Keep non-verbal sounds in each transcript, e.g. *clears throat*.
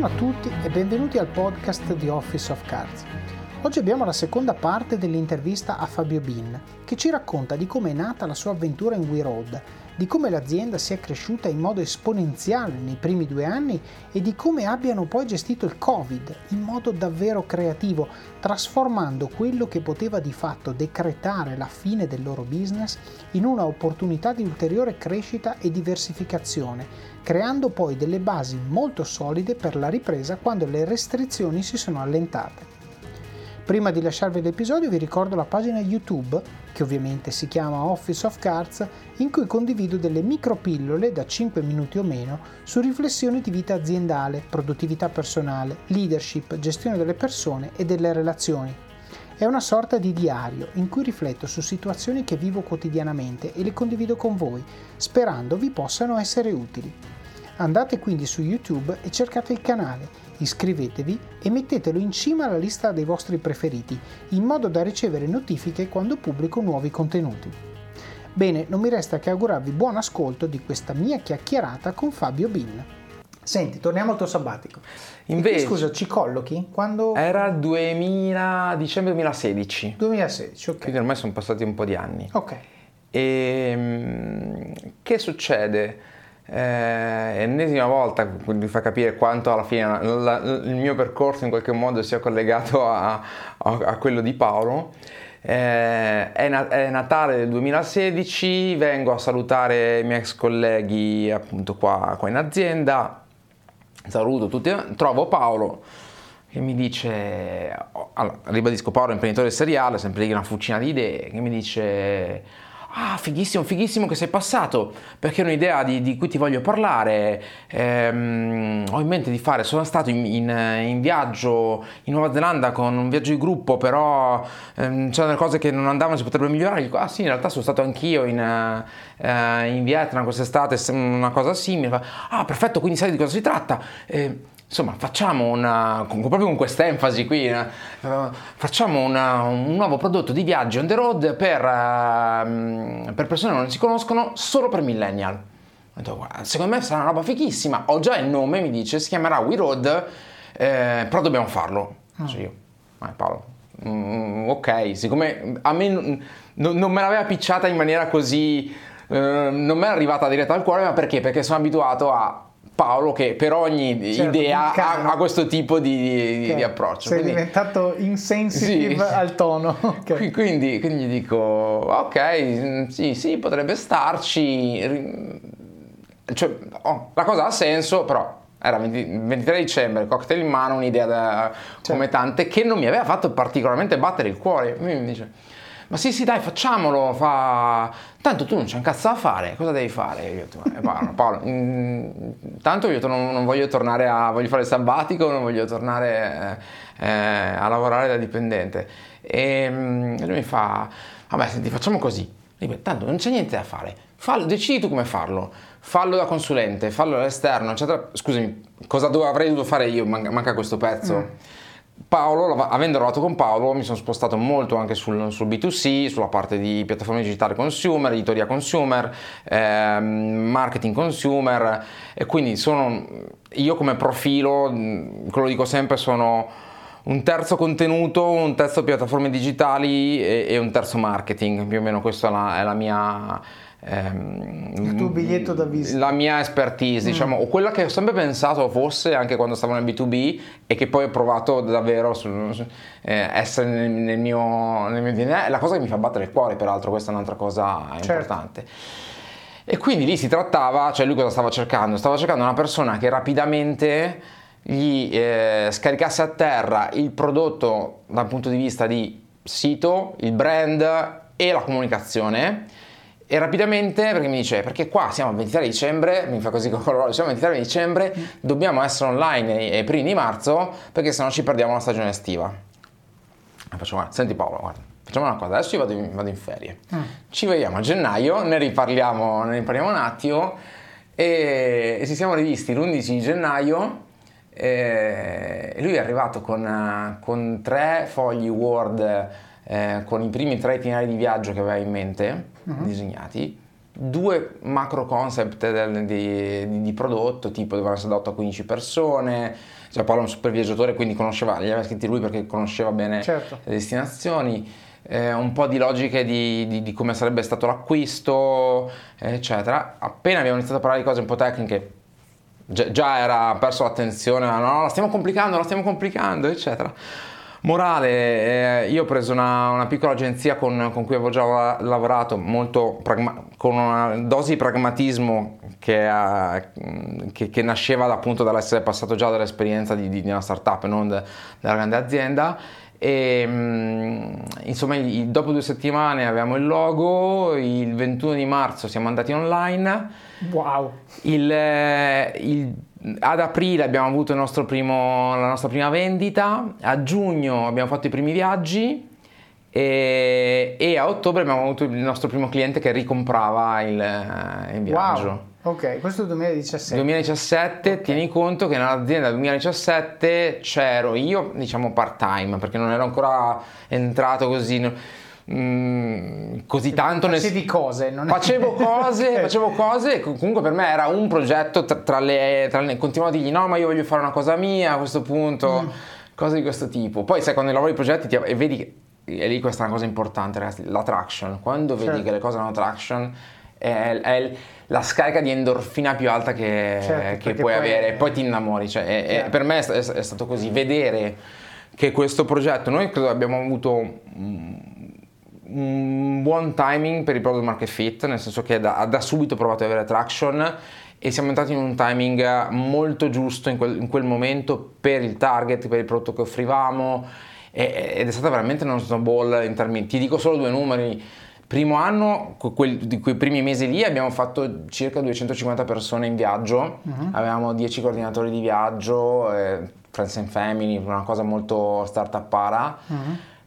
Buongiorno a tutti e benvenuti al podcast di Office of Cards. Oggi abbiamo la seconda parte dell'intervista a Fabio Bin, che ci racconta di come è nata la sua avventura in We Road, di come l'azienda si è cresciuta in modo esponenziale nei primi due anni e di come abbiano poi gestito il Covid in modo davvero creativo, trasformando quello che poteva di fatto decretare la fine del loro business in una opportunità di ulteriore crescita e diversificazione, creando poi delle basi molto solide per la ripresa quando le restrizioni si sono allentate. Prima di lasciarvi l'episodio vi ricordo la pagina YouTube, che ovviamente si chiama Office of Cards, in cui condivido delle micropillole da 5 minuti o meno su riflessioni di vita aziendale, produttività personale, leadership, gestione delle persone e delle relazioni. È una sorta di diario in cui rifletto su situazioni che vivo quotidianamente e le condivido con voi, sperando vi possano essere utili. Andate quindi su YouTube e cercate il canale iscrivetevi e mettetelo in cima alla lista dei vostri preferiti, in modo da ricevere notifiche quando pubblico nuovi contenuti. Bene, non mi resta che augurarvi buon ascolto di questa mia chiacchierata con Fabio Bin. Senti, torniamo al tuo sabbatico. Invece, qui, scusa, ci collochi? Quando... Era 2000, dicembre 2016. 2016, ok. Quindi ormai sono passati un po' di anni. Ok. E ehm, che succede? Eh, ennesima volta mi fa capire quanto alla fine la, il mio percorso in qualche modo sia collegato a, a, a quello di Paolo. Eh, è, na- è, Natale del 2016, vengo a salutare i miei ex colleghi appunto qua, qua in azienda, saluto tutti, trovo Paolo che mi dice, allora, ribadisco Paolo è imprenditore seriale, sempre lì una fucina di idee, che mi dice Ah, fighissimo, fighissimo che sei passato, perché è un'idea di, di cui ti voglio parlare. Ehm, ho in mente di fare, sono stato in, in, in, viaggio in Nuova Zelanda con un viaggio di gruppo, però ehm, c'erano cose che non andavano, si potrebbero migliorare. Dico, ah sì, in realtà sono stato anch'io in, eh, in Vietnam quest'estate, una cosa simile. Ah, perfetto, quindi sai di cosa si tratta. Eh, insomma, facciamo una, proprio con questa enfasi qui, uh, facciamo una, un nuovo prodotto di viaggio on the road per, uh, per persone che non si conoscono, solo per millennial. Detto, secondo me sarà una roba fichissima. Ho già il nome, mi dice, si chiamerà We Road, eh, però dobbiamo farlo. Oh. Cioè io, eh, Paolo, mm, ok, siccome a me n- non me l'aveva picciata in maniera così, eh, non mi è arrivata diretta al cuore, ma perché? Perché sono abituato a Paolo che per ogni certo, idea ha, ha, questo tipo di, di, di approccio. Sei quindi, diventato insensitive sì, al tono. *laughs* Okay. Quindi, quindi, dico, ok, sì, sì, potrebbe starci. Cioè, oh, la cosa ha senso, però era 20, 23 dicembre, cocktail in mano, un'idea da, certo. come tante che non mi aveva fatto particolarmente battere il cuore. Mi dice ma sì sì dai facciamolo, fa... tanto tu non c'è un cazzo da fare, cosa devi fare? Io detto, Paolo, *laughs* Paolo mm, tanto io non, non, voglio tornare a, voglio fare il sabbatico, non voglio tornare eh, eh, a lavorare da dipendente. E, mm, lui mi fa, vabbè senti facciamo così, dico, tanto non c'è niente da fare, fallo, decidi tu come farlo, fallo da consulente, fallo all'esterno, eccetera. Scusami, cosa avrei dovuto fare io? Manca, manca questo pezzo. Mm Paolo, avendo lavorato con Paolo, mi sono spostato molto anche sul, sul, B2C, sulla parte di piattaforme digitali consumer, editoria consumer, ehm, marketing consumer e quindi sono, io come profilo, quello lo dico sempre, sono un terzo contenuto, un terzo piattaforme digitali e, e un terzo marketing, più o meno questa è la, è la mia ehm, il tuo biglietto da visita la mia expertise mm. diciamo o quella che ho sempre pensato fosse anche quando stavo nel B2B e che poi ho provato davvero su, eh, essere nel, nel, mio, nel mio DNA è la cosa che mi fa battere il cuore peraltro questa è un'altra cosa certo. importante e quindi lì si trattava cioè lui cosa stava cercando? stava cercando una persona che rapidamente gli eh, scaricasse a terra il prodotto dal punto di vista di sito, il brand e la comunicazione e rapidamente, perché mi dice, perché qua siamo al 23 dicembre, mi fa così con loro, siamo al 23 dicembre, dobbiamo essere online ai primi di marzo, perché sennò ci perdiamo la stagione estiva. E faccio, guarda, senti Paolo, guarda, facciamo una cosa, adesso io vado in, vado in ferie, mm. ci vediamo a gennaio, ne riparliamo, ne riparliamo un attimo, e, e ci siamo rivisti l'11 gennaio, e lui è arrivato con, con tre fogli Word, eh, con i primi tre itinerari di viaggio che aveva in mente, uh-huh. disegnati, due macro concept di, di, di, prodotto, tipo dovevano essere da 8 a 15 persone, cioè Paolo è un super viaggiatore, quindi conosceva, li aveva scritti lui perché conosceva bene Certo. le destinazioni, eh, un po' di logiche di, di- di come sarebbe stato l'acquisto, eccetera. Appena abbiamo iniziato a parlare di cose un po' tecniche, già, già era perso l'attenzione, no, no, la stiamo complicando, la stiamo complicando, eccetera. Morale, eh, io ho preso una, una piccola agenzia con, con cui avevo già la- lavorato, pragma- con una dose di pragmatismo che, ha- che- che nasceva appunto dall'essere passato già dall'esperienza di, di una startup e non de- della grande azienda. E mm, insomma, dopo due settimane avevamo il logo, il 21 di marzo siamo andati online. Wow. Il, eh, il- ad aprile abbiamo avuto primo- la nostra prima vendita, a giugno abbiamo fatto i primi viaggi e, e a ottobre abbiamo avuto il nostro primo cliente che ricomprava il, eh, il viaggio. Wow. Ok, questo è il 2017. 2017, tieni conto che nell'azienda 2017 c'ero io, diciamo part time, perché non ero ancora entrato così, mm, così tanto nel- Facevi cose, non Facevo cose, *laughs* facevo cose, comunque per me era un progetto tra, tra le, tra le- continuavo a dirgli no ma io voglio fare una cosa mia a questo punto, Mm. cose di questo tipo. Poi sai quando lavori i progetti ti- e vedi che, e lì questa è una cosa importante ragazzi, la traction, quando vedi Certo. che le cose hanno traction è, è la scarica di endorfina più alta che, Certo, che puoi poi- avere. e poi ti innamori, cioè, è- è- per me è, sta- è- è stato così, vedere che questo progetto, noi credo abbiamo avuto un buon timing per il product market fit, nel senso che da, da subito ho provato ad avere traction e siamo entrati in un timing molto giusto in quel, in quel momento per il target, per il prodotto che offrivamo ed è stata veramente una snowball in termini, ti dico solo due numeri, primo anno, que- quel- di quei primi mesi lì abbiamo fatto circa 250 persone in viaggio, avevamo 10 coordinatori di viaggio, eh, friends and family, una cosa molto startup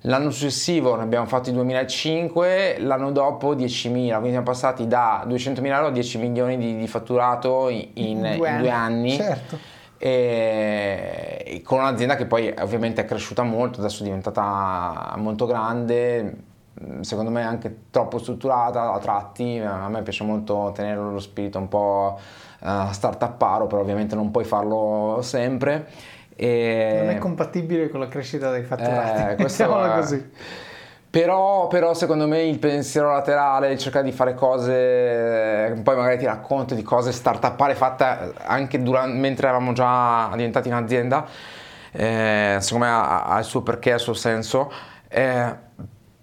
L'anno successivo ne abbiamo fatti 2005, l'anno dopo 10.000, quindi siamo passati da 200.000 euro a 10 milioni di, di fatturato in, in- in due, anni. Certo. E, con un'azienda che poi ovviamente è cresciuta molto, adesso è diventata molto grande, secondo me anche troppo strutturata a tratti, a me piace molto tenere lo spirito un po' uh, startupparo, però ovviamente non puoi farlo sempre. E- Non è compatibile con la crescita dei fatturati. eh, *laughs* questo è- così. Però, però secondo me il pensiero laterale, il cercare di fare cose, poi magari ti racconto di cose startuppare fatte anche duran- mentre eravamo già diventati in azienda, eh, secondo me ha, ha il suo perché, il suo senso. Eh,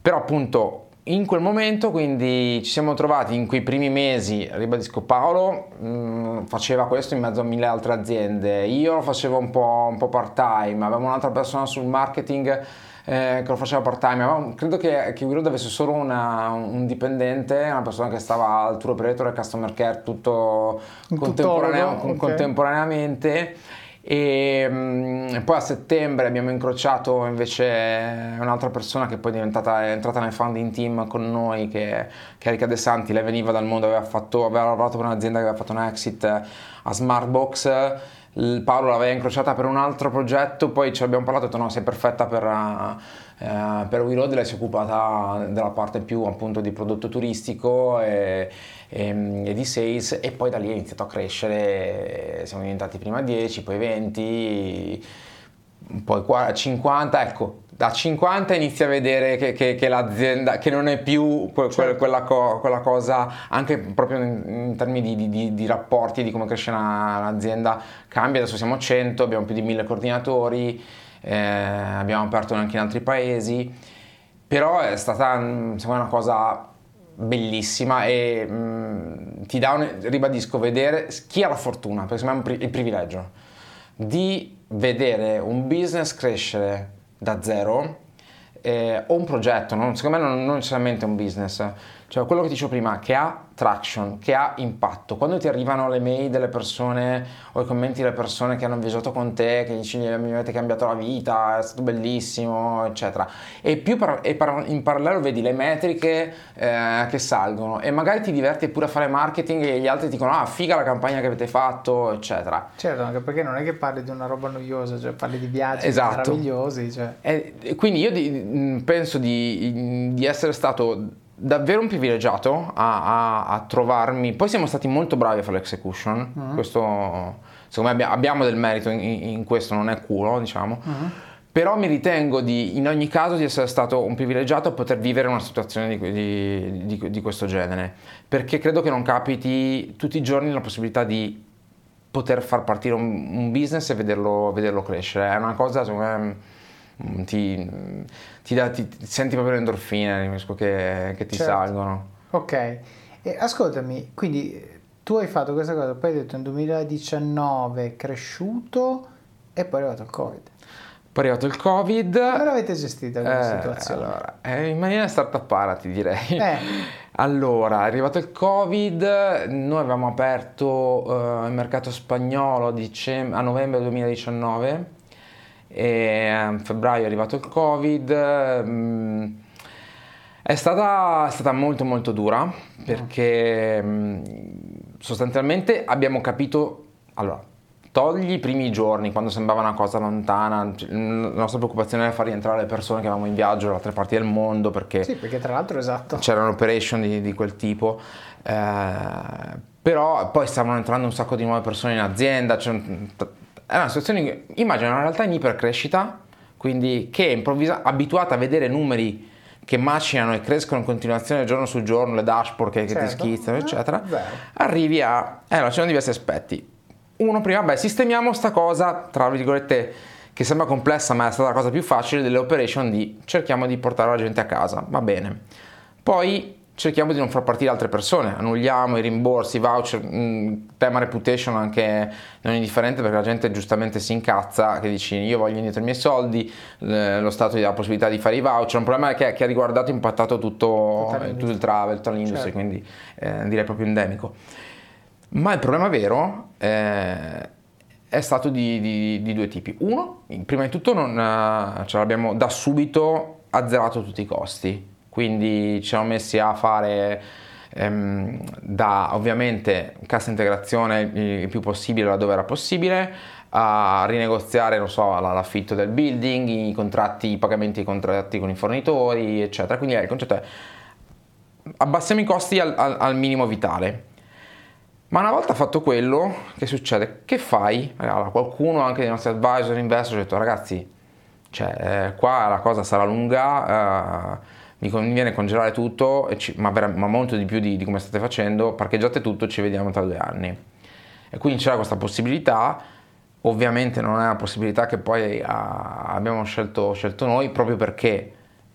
però appunto in quel momento quindi ci siamo trovati in quei primi mesi, ribadisco Paolo mh, faceva questo in mezzo a mille altre aziende, io lo facevo un po', un po' part time, avevamo un'altra persona sul marketing eh, che lo faceva part time, avevamo- credo che, che WeRoad avesse solo una- un dipendente, una persona che stava al tour operator e customer care tutto contemporanea- tutologo, ok. contemporaneamente. E mm, poi a settembre abbiamo incrociato invece un'altra persona che poi è, diventata, è entrata nel founding team con noi che, che è Erika De Santi, lei veniva dal mondo, aveva, fatto, aveva lavorato per un'azienda che aveva fatto un exit a Smartbox Paolo l'aveva incrociata per un altro progetto, poi ci abbiamo parlato e ho detto no, sei perfetta per, eh, per WeRoad, lei si è occupata della parte più appunto di prodotto turistico e, e- e di sales e poi da lì è iniziato a crescere, siamo diventati prima 10, poi 20, poi qua- 50, ecco, da 50 inizi a vedere che, che- che l'azienda, che non è più que- Certo. quella, co- quella cosa, anche proprio in, in termini di, di- di- rapporti, di come cresce una- un'azienda, cambia, adesso siamo 100, abbiamo più di 1000 coordinatori, eh, abbiamo aperto anche in altri paesi, però è stata mm, secondo me una cosa bellissima e mm, ti dà, un, ribadisco, vedere chi ha la fortuna, perché secondo me è un pri- il privilegio di vedere un business crescere da zero eh, o un progetto, non- secondo me non, non necessariamente un business, cioè quello che ti dicevo prima, che ha traction, che ha impatto. Quando ti arrivano le mail delle persone o i commenti delle persone che hanno viaggiato con te, che dici mi avete cambiato la vita, è stato bellissimo, eccetera. E più par- e par- in parallelo vedi le metriche eh, che salgono e magari ti diverti pure a fare marketing e gli altri ti dicono ah figa la campagna che avete fatto, eccetera. Certo, anche perché non è che parli di una roba noiosa, cioè parli di viaggi Esatto. meravigliosi. Cioè. E e quindi io di- penso di, di essere stato davvero un privilegiato a, a, a, trovarmi. Poi siamo stati molto bravi a fare l'execution. Uh-huh. Questo, secondo me, abbiamo del merito in, in questo, non è culo, diciamo. Uh-huh. Però mi ritengo di, in ogni caso di essere stato un privilegiato a poter vivere una situazione di, di, di, di questo genere. Perché credo che non capiti tutti i giorni la possibilità di poter far partire un, un business e vederlo, vederlo, crescere. È una cosa, secondo me, ti, ti, da, ti, ti senti proprio le endorfine che, che ti certo. salgono. Ok, e ascoltami, quindi tu hai fatto questa cosa, poi hai detto nel 2019 è cresciuto e poi è arrivato il Covid. Poi è arrivato il Covid. Come l'avete gestita questa eh, situazione? Allora, eh, in maniera startupara ti direi. Eh. *laughs* Allora, è arrivato il Covid, noi avevamo aperto uh, il mercato spagnolo a, dicem- a novembre 2019 e a febbraio è arrivato il Covid. Mm, è, stata, è stata, molto molto dura perché mm, sostanzialmente abbiamo capito... Allora, togli i primi giorni quando sembrava una cosa lontana, la nostra preoccupazione era far rientrare le persone che avevamo in viaggio da altre parti del mondo perché, sì, perché tra l'altro esatto. c'era un'operation di, di quel tipo. Eh, però poi stavano entrando un sacco di nuove persone in azienda, cioè, era una situazione, immagino una realtà in ipercrescita, quindi che è improvvisa, abituata a vedere numeri che macinano e crescono in continuazione giorno su giorno, le dashboard che, certo. che ti schizzano, eccetera, eh, arrivi a... Eh, ci sono diversi aspetti uno prima, beh, sistemiamo sta cosa, tra virgolette, che sembra complessa ma è stata la cosa più facile delle operation di cerchiamo di portare la gente a casa, va bene. Poi cerchiamo di non far partire altre persone, annulliamo i rimborsi, i voucher, mh, mm, tema reputation anche non indifferente perché la gente giustamente si incazza che dici io voglio indietro i miei soldi, eh, lo Stato gli dà la possibilità di fare i voucher, un problema che, che ha riguardato e impattato tutto, tutto il travel, tutta l'industria, certo. quindi eh, direi proprio endemico. Ma il problema vero eh, è stato di, di, di, due tipi. Uno, prima di tutto non, eh, ce l'abbiamo da subito azzerato tutti i costi, quindi ci siamo messi a fare ehm, da ovviamente cassa integrazione il più possibile laddove era possibile, a rinegoziare non so, l'affitto del building, i contratti, i pagamenti i contratti con i fornitori, eccetera. Quindi eh, il concetto è abbassiamo i costi al, al, al minimo vitale ma una volta fatto quello, che succede? Che fai? Allora, qualcuno, anche dei nostri advisor, investor, ha detto ragazzi, cioè, eh, qua la cosa sarà lunga, eh, mi conviene congelare tutto, ma, vera, ma, molto di più di, di, come state facendo, parcheggiate tutto, ci vediamo tra due anni. E quindi c'era questa possibilità, ovviamente non è una possibilità che poi ah, abbiamo scelto, scelto noi, proprio perché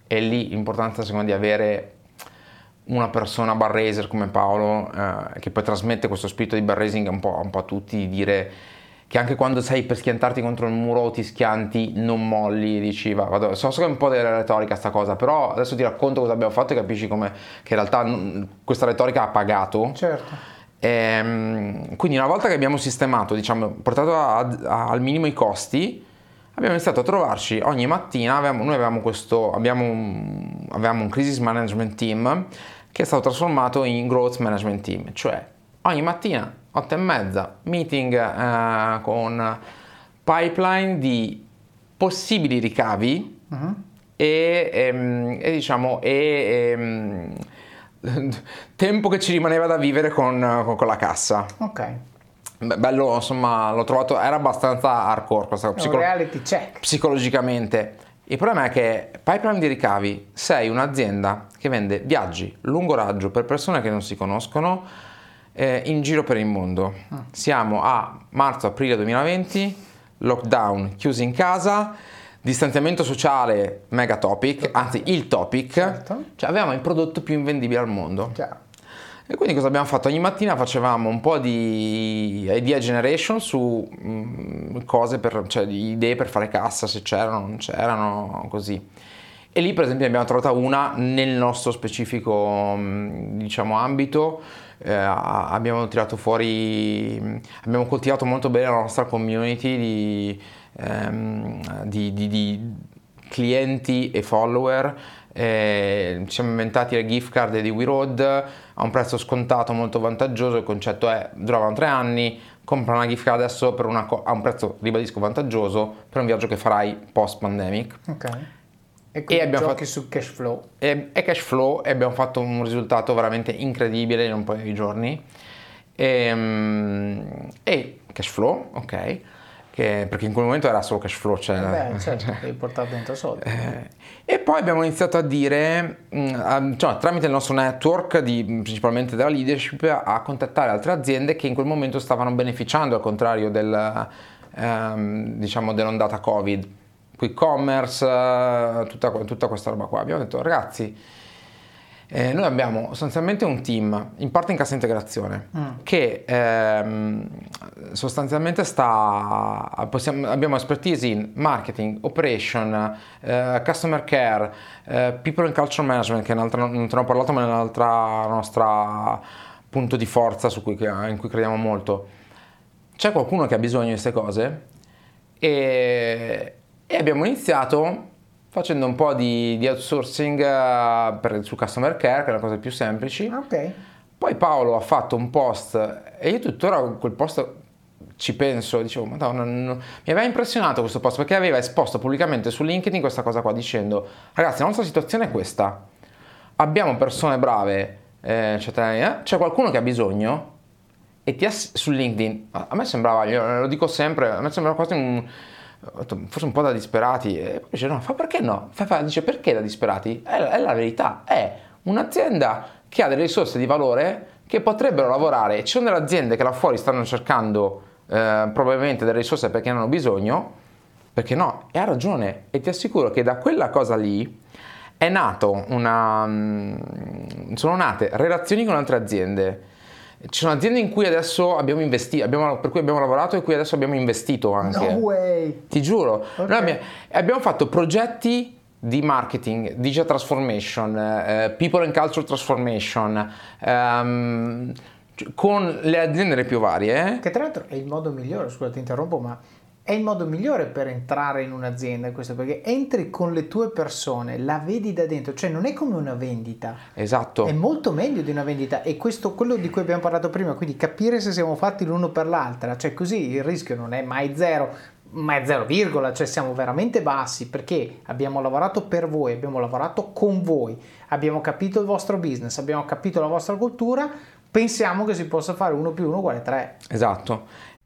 è lì l'importanza secondo me di avere una persona bar raiser come Paolo eh, che poi trasmette questo spirito di bar raising un un po', a tutti di dire che anche quando sei per schiantarti contro il muro o ti schianti non molli dici va, vado. so, so che è un po' della retorica sta cosa però adesso ti racconto cosa abbiamo fatto e capisci come che in realtà questa retorica ha pagato certo e, ehm, quindi una volta che abbiamo sistemato diciamo portato a, a, al minimo i costi abbiamo iniziato a trovarci ogni mattina avevamo, noi avevamo questo abbiamo un, avevamo un crisis management team che è stato trasformato in growth management team, cioè ogni mattina 8 e mezza meeting eh, con pipeline di possibili ricavi uh-huh. e, e, ehm, e, diciamo e, ehm, *laughs* tempo che ci rimaneva da vivere con, con, con la cassa. Ok. Bello, insomma, l'ho trovato, era abbastanza hardcore questa psicolo- reality check. psicologicamente. Il problema è che pipeline di ricavi, sei un'azienda che vende viaggi lungo raggio per persone che non si conoscono eh, in giro per il mondo. Ah. Siamo a marzo-aprile 2020, lockdown, chiusi in casa, distanziamento sociale mega topic, anzi il topic, certo. cioè avevamo il prodotto più invendibile al mondo. Chiaro. E quindi cosa abbiamo fatto? Ogni mattina facevamo un po' di idea generation su mm, cose, per, cioè di idee per fare cassa, se c'erano, non c'erano, così. E lì per esempio ne abbiamo trovata una nel nostro specifico mm, diciamo, ambito, eh, abbiamo tirato fuori, abbiamo coltivato molto bene la nostra community di, ehm, di, di, di clienti e follower eh, ci siamo inventati le gift card di WeRoad a un prezzo scontato molto vantaggioso, il concetto è duravano tre anni, compra una gift card adesso una, a un prezzo, ribadisco, vantaggioso per un viaggio che farai post pandemic. Okay. E quindi abbiamo fatto- su cash flow. e, e cash flow e abbiamo fatto un risultato veramente incredibile in un paio di giorni. E, e cash flow, ok, che- perché in quel momento era solo cash flow. Cioè, Beh, *laughs* certo, devi portare dentro soldi. eh, e poi abbiamo iniziato a dire, mh, a- cioè, tramite il nostro network, di, principalmente della leadership, a contattare altre aziende che in quel momento stavano beneficiando, al contrario del, ehm, diciamo, dell'ondata Covid. Quick commerce, eh, tutta, tutta questa roba qua. Abbiamo detto, ragazzi, eh, noi abbiamo sostanzialmente un team, in parte in cassa integrazione, che ehm, sostanzialmente sta, possiamo- abbiamo expertise in marketing, operation, eh, customer care, eh, people and culture management, che non te ne ho parlato, ma è un'altra nostra punto di forza su cui, in cui crediamo molto. C'è qualcuno che ha bisogno di queste cose e, e abbiamo iniziato facendo un po' di, di outsourcing eh, per, su customer care, che è la cosa più semplice. Ah, Ok. Poi Paolo ha fatto un post e io tuttora quel post ci penso, dicevo, madonna, non- mi aveva impressionato questo post perché aveva esposto pubblicamente su LinkedIn questa cosa qua dicendo, ragazzi, la nostra situazione è questa, abbiamo persone brave, eh, eh, c'è qualcuno che ha bisogno e ti ass- su LinkedIn, a me sembrava, lo dico sempre, a me sembrava quasi un, forse un po' da disperati, e poi dice no, fa perché no? Fa- fa- dice perché da disperati? È, è la verità, è un'azienda che ha delle risorse di valore che potrebbero lavorare, ci sono delle aziende che là fuori stanno cercando eh, probabilmente delle risorse perché ne hanno bisogno, perché no? E ha ragione, e ti assicuro che da quella cosa lì è nato una, mm, sono nate relazioni con altre aziende. Ci sono aziende in cui adesso abbiamo investito, abbiamo- per cui abbiamo lavorato e cui adesso abbiamo investito anche. No way! Ti giuro, Ok. Noi abbiamo, abbiamo fatto progetti di marketing, digital transformation, eh, people and culture transformation, cioè, con le aziende le più varie. Che tra l'altro è il modo migliore, scusa ti interrompo, ma è il modo migliore per entrare in un'azienda questo, perché entri con le tue persone, la vedi da dentro, cioè non è come una vendita. Esatto. È molto meglio di una vendita e questo quello di cui abbiamo parlato prima, quindi capire se siamo fatti l'uno per l'altra, cioè così il rischio non è mai zero, ma è zero virgola, cioè siamo veramente bassi perché abbiamo lavorato per voi, abbiamo lavorato con voi, abbiamo capito il vostro business, abbiamo capito la vostra cultura, pensiamo che si possa fare 1 più 1 uguale 3. Esatto.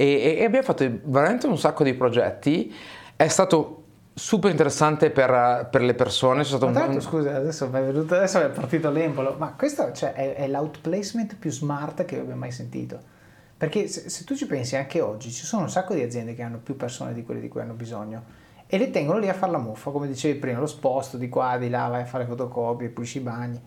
E, e abbiamo fatto veramente un sacco di progetti. È stato super interessante per, per le persone. C'è stato Ma un, scusa, adesso mi è venuto, adesso è partito l'embolo, ma questo cioè, è, è l'outplacement più smart che abbia mai sentito. Perché se, se tu ci pensi anche oggi, ci sono un sacco di aziende che hanno più persone di quelle di cui hanno bisogno e le tengono lì a fare la muffa, come dicevi prima, lo sposto di qua, di là, vai a fare fotocopie, pulisci i bagni.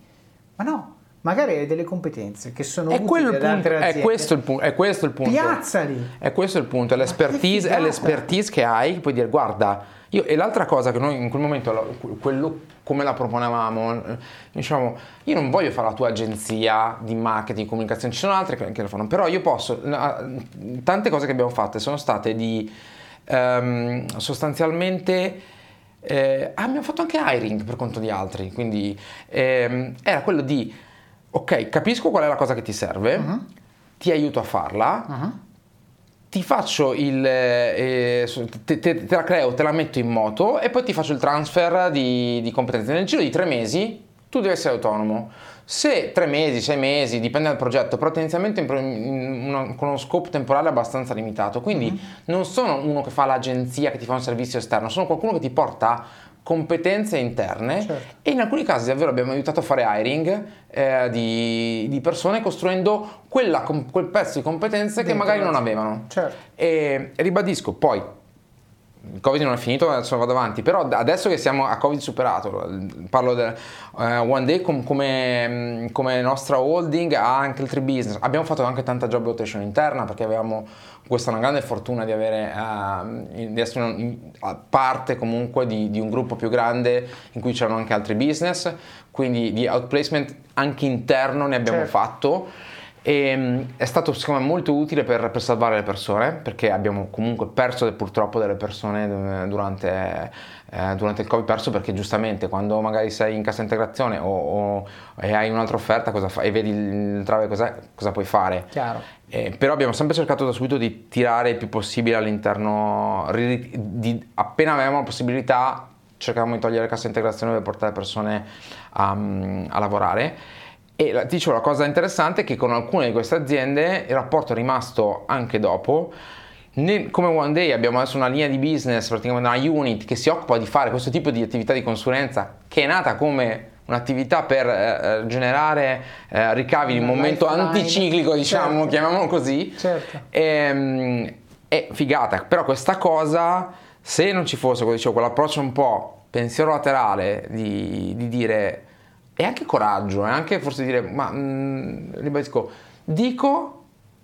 Ma no, magari hai delle competenze che sono È, utili ad altre è, aziende. questo il punto, è questo il punto. Piazzali! È questo il punto, è l'espertise, è l'espertise che hai, che puoi dire guarda, io, e l'altra cosa che noi in quel momento, quello come la proponevamo, diciamo, io non voglio fare la tua agenzia di marketing, comunicazione, ci sono altre che, che lo fanno, però io posso, tante cose che abbiamo fatte sono state di ehm, sostanzialmente... eh, ah, abbiamo fatto anche hiring per conto di altri, quindi ehm, era quello di, ok, capisco qual è la cosa che ti serve, Mhm. ti aiuto a farla, Mhm. ti faccio il eh, te, te, te, la creo, te la metto in moto e poi ti faccio il transfer di, di competenze. Nel giro di tre mesi tu devi essere autonomo. Se tre mesi, sei mesi, dipende dal progetto, però tendenzialmente in una, con uno scope temporale abbastanza limitato. Quindi mm-hmm. non sono uno che fa l'agenzia che ti fa un servizio esterno, sono qualcuno che ti porta competenze interne certo. e in alcuni casi davvero abbiamo aiutato a fare hiring eh, di, di, persone costruendo quella, quel pezzo di competenze che magari non avevano. Certo. E ribadisco, poi il Covid non è finito, adesso vado avanti, però adesso che siamo a Covid superato, parlo del uh, One Day com, come, come, nostra holding ha anche altri business, abbiamo fatto anche tanta job rotation interna perché avevamo questa una grande fortuna di avere uh, di essere in, parte comunque di, di, un gruppo più grande in cui c'erano anche altri business, quindi di outplacement anche interno ne abbiamo certo. fatto. E ehm, è stato secondo me molto utile per, per, salvare le persone perché abbiamo comunque perso purtroppo delle persone durante, eh, durante il covid perso perché giustamente quando magari sei in cassa integrazione o, o e hai un'altra offerta fa, e vedi il trave cosa, cosa puoi fare eh, però abbiamo sempre cercato da subito di tirare il più possibile all'interno di, appena avevamo la possibilità cercavamo di togliere cassa integrazione per portare persone a, a lavorare e ti dicevo, la cosa interessante è che con alcune di queste aziende il rapporto è rimasto anche dopo. Come One Day abbiamo adesso una linea di business, praticamente una unit che si occupa di fare questo tipo di attività di consulenza che è nata come un'attività per eh, generare eh, ricavi in un momento anticiclico, diciamo, certo. chiamiamolo così. Certo. E, ehm, è figata, però questa cosa, se non ci fosse, come dicevo, quell'approccio un po' pensiero laterale di, di dire e anche coraggio, e anche forse dire, ma mh, mm, ribadisco, dico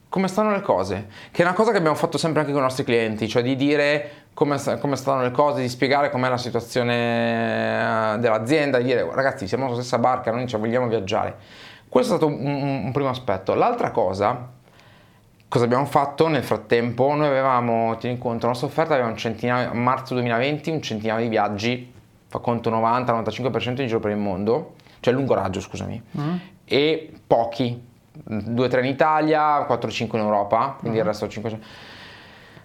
come stanno le cose, che è una cosa che abbiamo fatto sempre anche con i nostri clienti, cioè di dire come, come stanno le cose, di spiegare com'è la situazione eh, dell'azienda, di dire ragazzi siamo sulla stessa barca, noi ci vogliamo viaggiare. Questo è stato un, un, un primo aspetto. L'altra cosa, cosa abbiamo fatto nel frattempo? Noi avevamo, tieni conto, la nostra offerta aveva un centinaio, a marzo 2020 un centinaio di viaggi, fa conto 90-95% in giro per il mondo cioè lungo raggio scusami, mm. e pochi, 2-3 in Italia, 4-5 in Europa, quindi mm. il resto 500.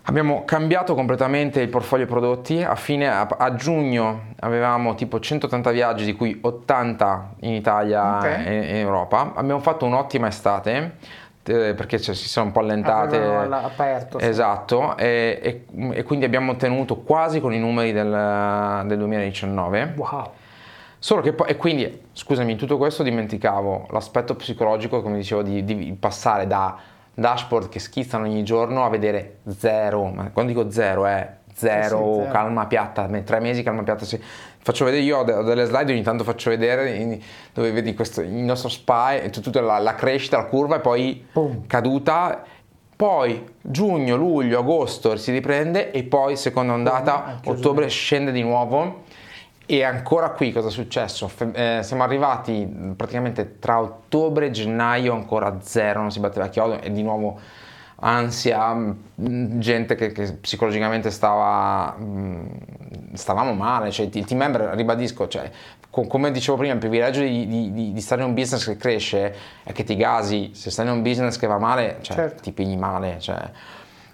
Abbiamo cambiato completamente il portfolio prodotti, a, fine, a, a, giugno avevamo tipo 180 viaggi di cui 80 in Italia okay. e in Europa, abbiamo fatto un'ottima estate eh, perché cioè, si sono un po' allentate. Aperto, sì. Esatto, e, e, e, quindi abbiamo ottenuto quasi con i numeri del, del 2019. Wow. Solo che poi, e quindi, scusami, in tutto questo dimenticavo l'aspetto psicologico, come dicevo, di, di passare da dashboard che schizzano ogni giorno a vedere zero, ma quando dico zero è zero, sì, sì, zero. calma piatta, tre mesi calma piatta. Sì. Faccio vedere io ho delle slide, ogni tanto faccio vedere dove vedi questo, il nostro spy, tutta la, la crescita, la curva e poi Boom. caduta poi giugno, luglio, agosto si riprende e poi seconda ondata, ottobre scende di nuovo e ancora qui cosa è successo? Eh, siamo arrivati praticamente tra ottobre e gennaio ancora zero, non si batteva chiodo e di nuovo ansia, gente che, che psicologicamente stava, stavamo male, cioè il team member, ribadisco, cioè, come dicevo prima, il privilegio di, di, di, stare in un business che cresce è che ti gasi, se stai in un business che va male, cioè, certo. ti pigli male, cioè,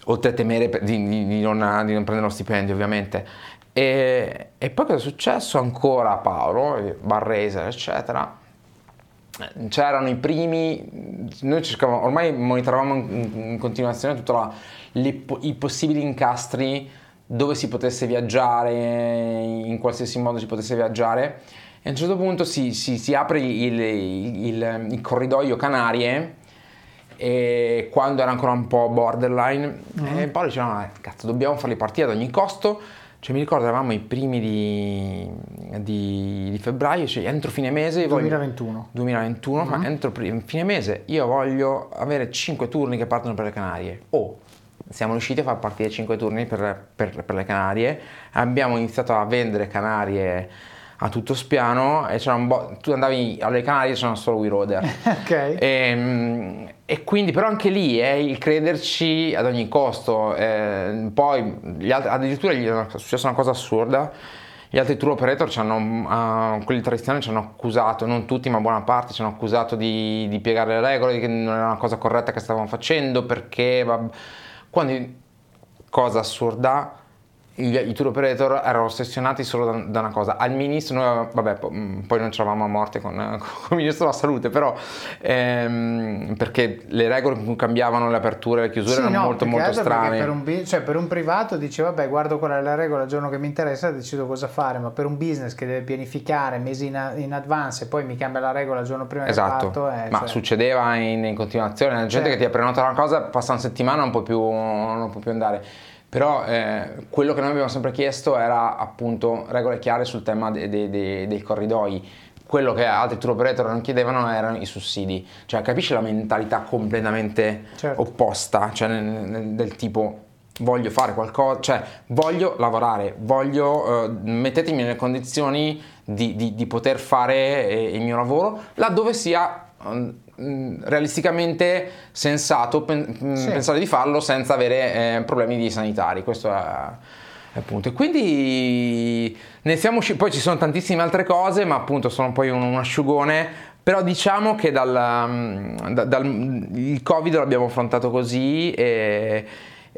oltre a temere di, di non, di non prendere lo stipendio ovviamente. E, e poi cosa è successo ancora a Paolo, Barrese, eccetera? C'erano i primi, noi cercavamo, ormai monitoravamo in, in continuazione tutti i possibili incastri dove si potesse viaggiare, in qualsiasi modo si potesse viaggiare. E a un certo punto si, si, si apre il, il, il, il, corridoio Canarie e quando era ancora un po' borderline mm-hmm. e Paolo diceva cazzo dobbiamo farli partire ad ogni costo cioè, mi ricordo eravamo i primi di, di, di febbraio, cioè entro fine mese. 2021. Voglio, 2021, uh-huh. ma entro fine mese io voglio avere 5 turni che partono per le Canarie. O oh, siamo riusciti a far partire 5 turni per, per, per, le Canarie. Abbiamo iniziato a vendere Canarie a tutto spiano e c'era un bo- tu andavi alle Canarie c'erano solo We Roader. *laughs* ok. E, ehm, e quindi però anche lì è il crederci ad ogni costo. Eh, poi altri, addirittura gli è successa una cosa assurda. Gli altri tour operator ci hanno, uh, quelli tradizionali ci hanno accusato, non tutti ma buona parte, ci hanno accusato di, di piegare le regole, di che non era una cosa corretta che stavamo facendo perché... Vabb- quando, cosa assurda, i, tour operator erano ossessionati solo da, da, una cosa. Al ministro, noi, vabbè, mm, poi non c'eravamo a morte con, *laughs* con, il ministro della salute, però ehm, perché le regole con cui cambiavano le aperture e le chiusure sì, erano no, molto molto strane. Per un, cioè, per un privato dice vabbè guardo qual è la regola il giorno che mi interessa decido cosa fare, ma per un business che deve pianificare mesi in, in advance e poi mi cambia la regola il giorno prima esatto. del fatto. Eh, ma cioè... succedeva in, in continuazione, la gente certo. che ti ha prenotato una cosa passa una settimana non può più, non può più andare. Però eh, quello che noi abbiamo sempre chiesto era appunto regole chiare sul tema de- de- de- dei corridoi. Quello che altri tour operator non chiedevano erano i sussidi. Cioè, capisci la mentalità completamente certo. opposta, cioè nel, nel, del tipo voglio fare qualcosa, cioè voglio lavorare, voglio uh, mettetemi nelle condizioni di, di, di poter fare eh, il mio lavoro laddove sia realisticamente sensato pen- mm, sì. pensare di farlo senza avere eh, problemi di sanitari. Questo è appunto. E quindi ne siamo usciti, poi ci sono tantissime altre cose, ma appunto sono poi un, un asciugone. Però diciamo che dal, mm, da, dal, il Covid l'abbiamo affrontato così e,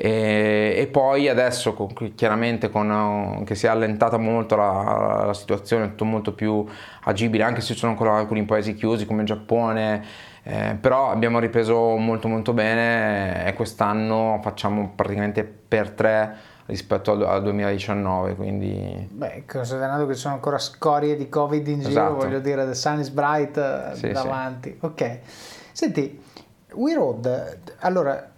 e, e poi adesso con, chiaramente con, che si è allentata molto la, la situazione, è tutto molto più agibile, anche se ci sono ancora alcuni paesi chiusi come il Giappone, eh, però abbiamo ripreso molto molto bene e quest'anno facciamo praticamente per tre rispetto al, 2019 quindi beh considerando che ci sono ancora scorie di covid in giro esatto. voglio dire the sun is bright eh, sì, davanti sì. ok senti We Road allora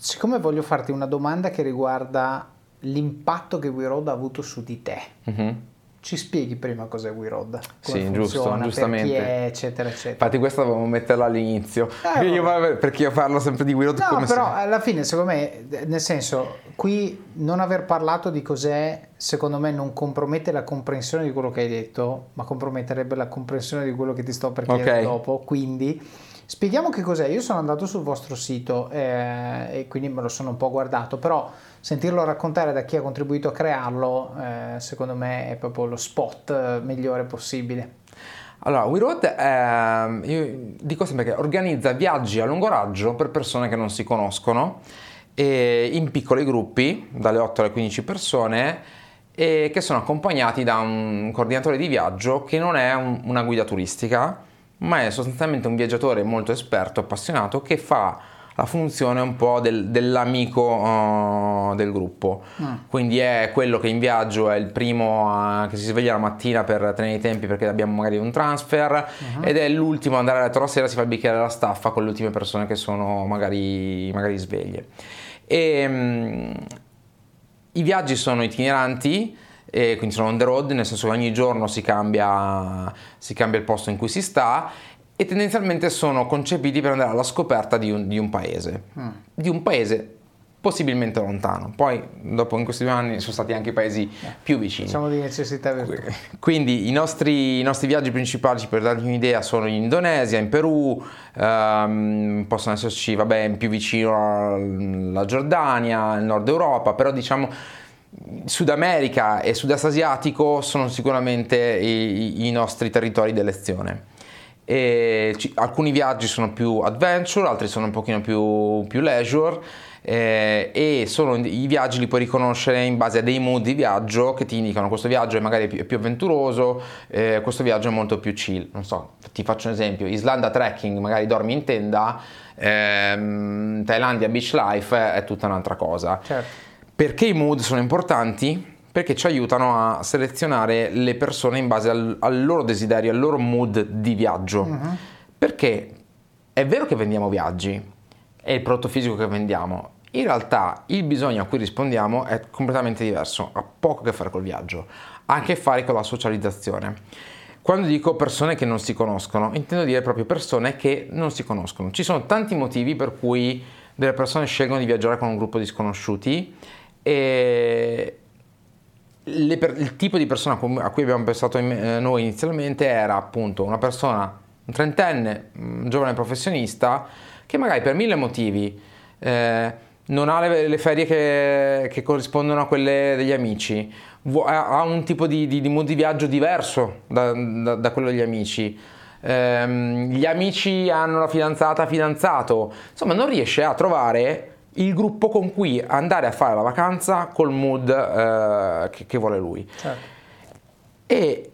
siccome voglio farti una domanda che riguarda l'impatto che We Road ha avuto su di te mm-hmm ci spieghi prima cos'è WeRoad? Sì, giusto, giustamente. È, eccetera, eccetera. Infatti questa dovevo metterla all'inizio, eh, io, perché io parlo sempre di WeRoad no, come però se... alla fine, secondo me, nel senso, qui non aver parlato di cos'è, secondo me non compromette la comprensione di quello che hai detto, ma comprometterebbe la comprensione di quello che ti sto per chiedere okay. dopo, quindi... Spieghiamo che cos'è. Io sono andato sul vostro sito eh, e quindi me lo sono un po' guardato, però sentirlo raccontare da chi ha contribuito a crearlo, eh, secondo me è proprio lo spot eh, migliore possibile. Allora, WeRoad eh, io dico sempre che organizza viaggi a lungo raggio per persone che non si conoscono in piccoli gruppi, dalle 8 alle 15 persone, e che sono accompagnati da un coordinatore di viaggio che non è un, una guida turistica, ma è sostanzialmente un viaggiatore molto esperto, appassionato, che fa la funzione un po' del, dell'amico uh, del gruppo. Mm. Quindi è quello che in viaggio è il primo a, che si sveglia la mattina per tenere i tempi perché abbiamo magari un transfer uh-huh. ed è l'ultimo ad andare a letto la sera, si fa il bicchiere della staffa con le ultime persone che sono magari, magari sveglie. E, um, I viaggi sono itineranti e quindi sono on the road, nel senso che ogni giorno si cambia, si cambia il posto in cui si sta e tendenzialmente sono concepiti per andare alla scoperta di un, di un paese, mm. di un paese possibilmente lontano. Poi, dopo in questi due anni, sono stati anche paesi eh, più vicini. Diciamo di necessità virtuale. Quindi i nostri, i nostri, viaggi principali, per darvi un'idea, sono in Indonesia, in Perù, ehm, possono esserci, vabbè, più vicino alla Giordania, il Nord Europa, però diciamo Sud America e Sud-Est asiatico sono sicuramente i, i nostri territori di elezione. Ci, alcuni viaggi sono più adventure, altri sono un pochino più, più leisure eh, e sono, i viaggi li puoi riconoscere in base a dei mood di viaggio che ti indicano questo viaggio è magari più, più avventuroso, eh, questo viaggio è molto più chill. Non so, ti faccio un esempio, Islanda trekking, magari dormi in tenda, ehm, Thailandia beach life è tutta un'altra cosa. Certo. Perché i mood sono importanti? Perché ci aiutano a selezionare le persone in base al, al loro desiderio, al loro mood di viaggio. Uh-huh. Perché è vero che vendiamo viaggi, è il prodotto fisico che vendiamo, in realtà il bisogno a cui rispondiamo è completamente diverso, ha poco a che fare col viaggio, ha a che fare con la socializzazione. Quando dico persone che non si conoscono, intendo dire proprio persone che non si conoscono. Ci sono tanti motivi per cui delle persone scelgono di viaggiare con un gruppo di sconosciuti e per, il tipo di persona a cui abbiamo pensato in, eh, noi inizialmente era appunto una persona, un trentenne, un giovane professionista, che magari per mille motivi eh, non ha le, le ferie che, che, corrispondono a quelle degli amici, ha un tipo di, di, di mood di viaggio diverso da, da, da quello degli amici. Eh, gli amici hanno la fidanzata, fidanzato, insomma non riesce a trovare il gruppo con cui andare a fare la vacanza col mood eh, che, che, vuole lui. Certo. E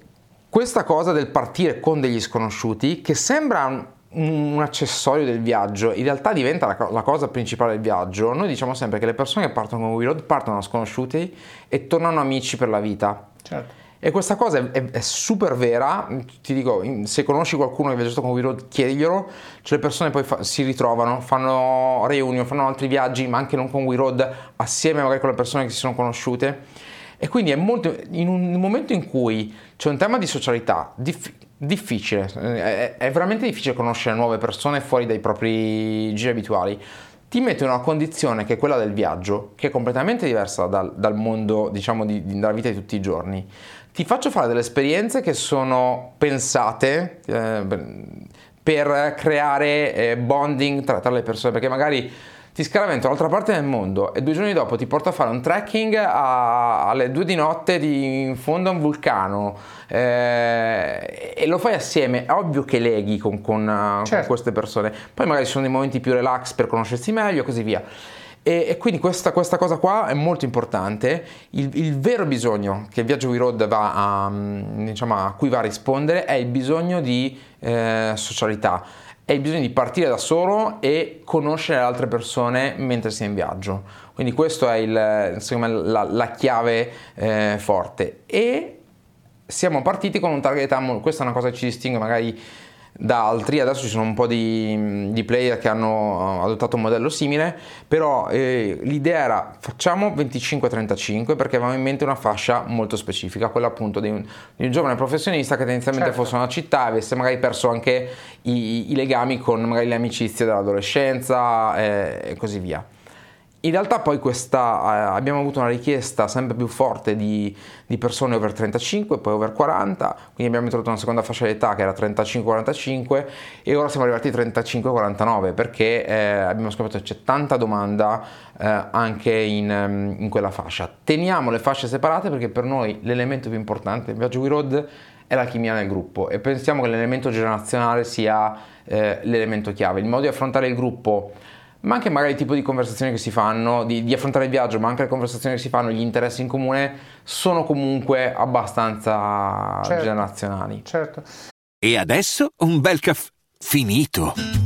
questa cosa del partire con degli sconosciuti, che sembra un, un accessorio del viaggio, in realtà diventa la, la, cosa principale del viaggio. Noi diciamo sempre che le persone che partono con WeRoad partono da sconosciuti e tornano amici per la vita. Certo. E questa cosa è, è, è, super vera, ti dico, se conosci qualcuno che ha viaggiato con WeRoad, chiediglielo, cioè le persone poi fa, si ritrovano, fanno reunion, fanno altri viaggi, ma anche non con WeRoad, assieme magari con le persone che si sono conosciute. E quindi è molto, in un momento in cui c'è un tema di socialità diff, difficile, è, è veramente difficile conoscere nuove persone fuori dai propri giri abituali. Ti mette in una condizione che è quella del viaggio, che è completamente diversa dal, dal mondo, diciamo, di, dalla vita di tutti i giorni ti faccio fare delle esperienze che sono pensate eh, per creare eh, bonding tra, tra, le persone, perché magari ti scaravento dall'altra parte del mondo e due giorni dopo ti porto a fare un trekking a, alle due di notte di, in fondo a un vulcano eh, e lo fai assieme, è ovvio che leghi con, con, certo. con queste persone, poi magari ci sono dei momenti più relax per conoscersi meglio e così via. E, e quindi questa, questa, cosa qua è molto importante. Il, il vero bisogno che il viaggio We Road va a, mm, diciamo, a cui va a rispondere è il bisogno di eh, socialità è il bisogno di partire da solo e conoscere altre persone mentre si è in viaggio. Quindi questa è il, me, la, la, chiave eh, forte. E siamo partiti con un target età, questa è una cosa che ci distingue magari da altri, adesso ci sono un po' di, di player che hanno adottato un modello simile, però eh, l'idea era facciamo 25-35 perché avevamo in mente una fascia molto specifica, quella appunto di un, di un giovane professionista che tendenzialmente certo. fosse una città e avesse magari perso anche i, i legami con magari le amicizie dell'adolescenza eh, e così via. In realtà poi questa, eh, abbiamo avuto una richiesta sempre più forte di, di, persone over 35, poi over 40, quindi abbiamo introdotto una seconda fascia d'età che era 35-45 e ora siamo arrivati ai 35-49 perché eh, abbiamo scoperto che c'è tanta domanda eh, anche in, ehm, in, quella fascia. Teniamo le fasce separate perché per noi l'elemento più importante del viaggio We Road è la chimia nel gruppo e pensiamo che l'elemento generazionale sia eh, l'elemento chiave. Il modo di affrontare il gruppo ma anche magari il tipo di conversazioni che si fanno, di, di, affrontare il viaggio, ma anche le conversazioni che si fanno, gli interessi in comune, sono comunque abbastanza certo, generazionali. Certo. E adesso un bel caffè finito.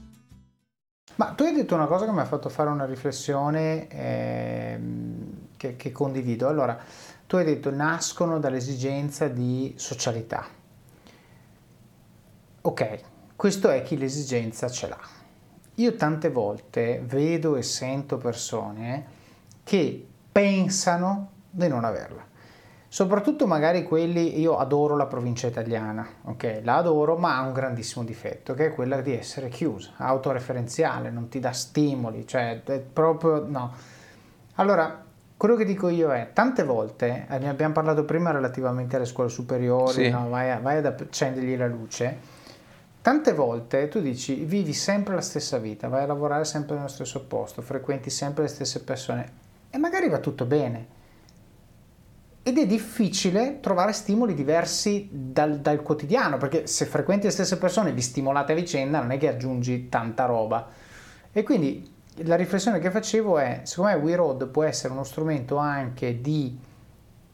Ma tu hai detto una cosa che mi ha fatto fare una riflessione eh, che, che, condivido. Allora, tu hai detto nascono dall'esigenza di socialità. Ok, questo è chi l'esigenza ce l'ha. Io tante volte vedo e sento persone che pensano di non averla soprattutto magari quelli, io adoro la provincia italiana, ok, la adoro, ma ha un grandissimo difetto, che è quella di essere chiusa, autoreferenziale, non ti dà stimoli, cioè è proprio no. Allora, quello che dico io è, tante volte, eh, ne abbiamo parlato prima relativamente alle scuole superiori, sì. no, vai, a, vai ad accendergli la luce, tante volte tu dici vivi sempre la stessa vita, vai a lavorare sempre nello stesso posto, frequenti sempre le stesse persone e magari va tutto bene ed è difficile trovare stimoli diversi dal, dal, quotidiano, perché se frequenti le stesse persone vi stimolate a vicenda non è che aggiungi tanta roba. E quindi la riflessione che facevo è, secondo me WeRoad può essere uno strumento anche di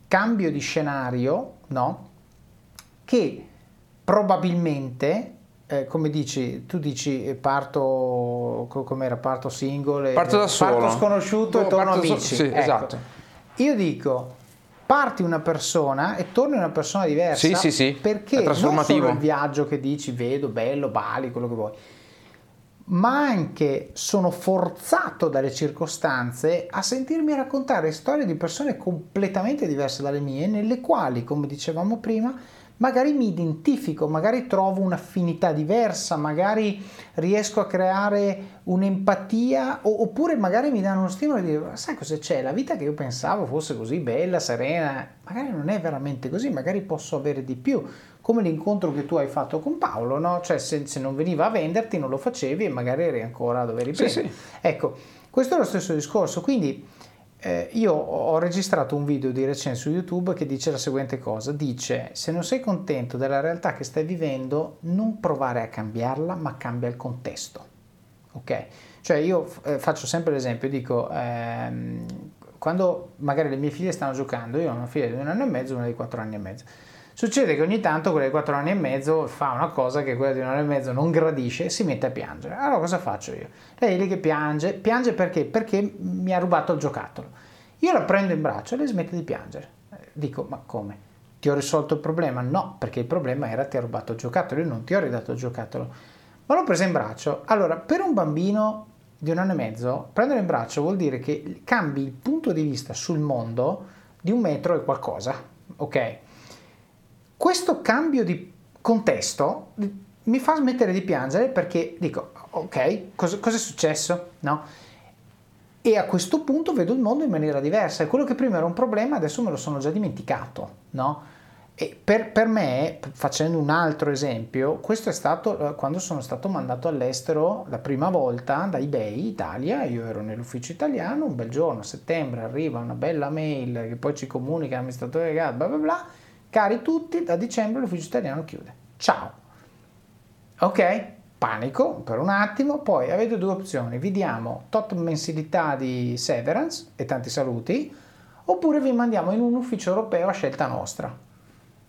cambio di scenario, no? Che probabilmente eh, come dici, tu dici eh, parto, come era, parto single, parto da solo, parto sconosciuto no, e torno amici. So, sì, ecco. esatto. Io dico, parti una persona e torni una persona diversa. Sì, sì, sì. Perché non solo il viaggio che dici vedo, bello, Bali, quello che vuoi, ma anche sono forzato dalle circostanze a sentirmi raccontare storie di persone completamente diverse dalle mie, nelle quali, come dicevamo prima, magari mi identifico, magari trovo un'affinità diversa, magari riesco a creare un'empatia oppure magari mi danno uno stimolo di dire sai cosa c'è? La vita che io pensavo fosse così bella, serena, magari non è veramente così, magari posso avere di più. Come l'incontro che tu hai fatto con Paolo, no? Cioè se, se non veniva a venderti non lo facevi e magari eri ancora dove eri prima. Sì, sì. Ecco, questo è lo stesso discorso, quindi eh, io ho registrato un video di recente su YouTube che dice la seguente cosa, dice se non sei contento della realtà che stai vivendo non provare a cambiarla ma cambia il contesto, ok? Cioè io eh, faccio sempre l'esempio, dico ehm, quando magari le mie figlie stanno giocando, io ho una figlia di un anno e mezzo una di quattro anni e mezzo, Succede che ogni tanto quella di 4 anni e mezzo fa una cosa che quella di un anno e mezzo non gradisce e si mette a piangere. Allora cosa faccio io? Lei è lì che piange, piange perché? Perché mi ha rubato il giocattolo. Io la prendo in braccio e lei smette di piangere. Dico, ma come? Ti ho risolto il problema? No, perché il problema era ti ha rubato il giocattolo, io non ti ho ridato il giocattolo. Ma l'ho presa in braccio. Allora, per un bambino di un anno e mezzo, prendere in braccio vuol dire che cambi il punto di vista sul mondo di un metro e qualcosa, ok? Questo cambio di contesto mi fa smettere di piangere perché dico, ok, cosa, è successo? No? E a questo punto vedo il mondo in maniera diversa e quello che prima era un problema adesso me lo sono già dimenticato, no? Per, per, me, facendo un altro esempio, questo è stato eh, quando sono stato mandato all'estero la prima volta da eBay Italia, io ero nell'ufficio italiano, un bel giorno, a settembre, arriva una bella mail che poi ci comunica l'amministratore bla bla bla, Cari tutti, da dicembre l'ufficio italiano chiude. Ciao. Ok? Panico per un attimo, poi avete due opzioni, vi diamo tot mensilità di severance e tanti saluti, oppure vi mandiamo in un ufficio europeo a scelta nostra.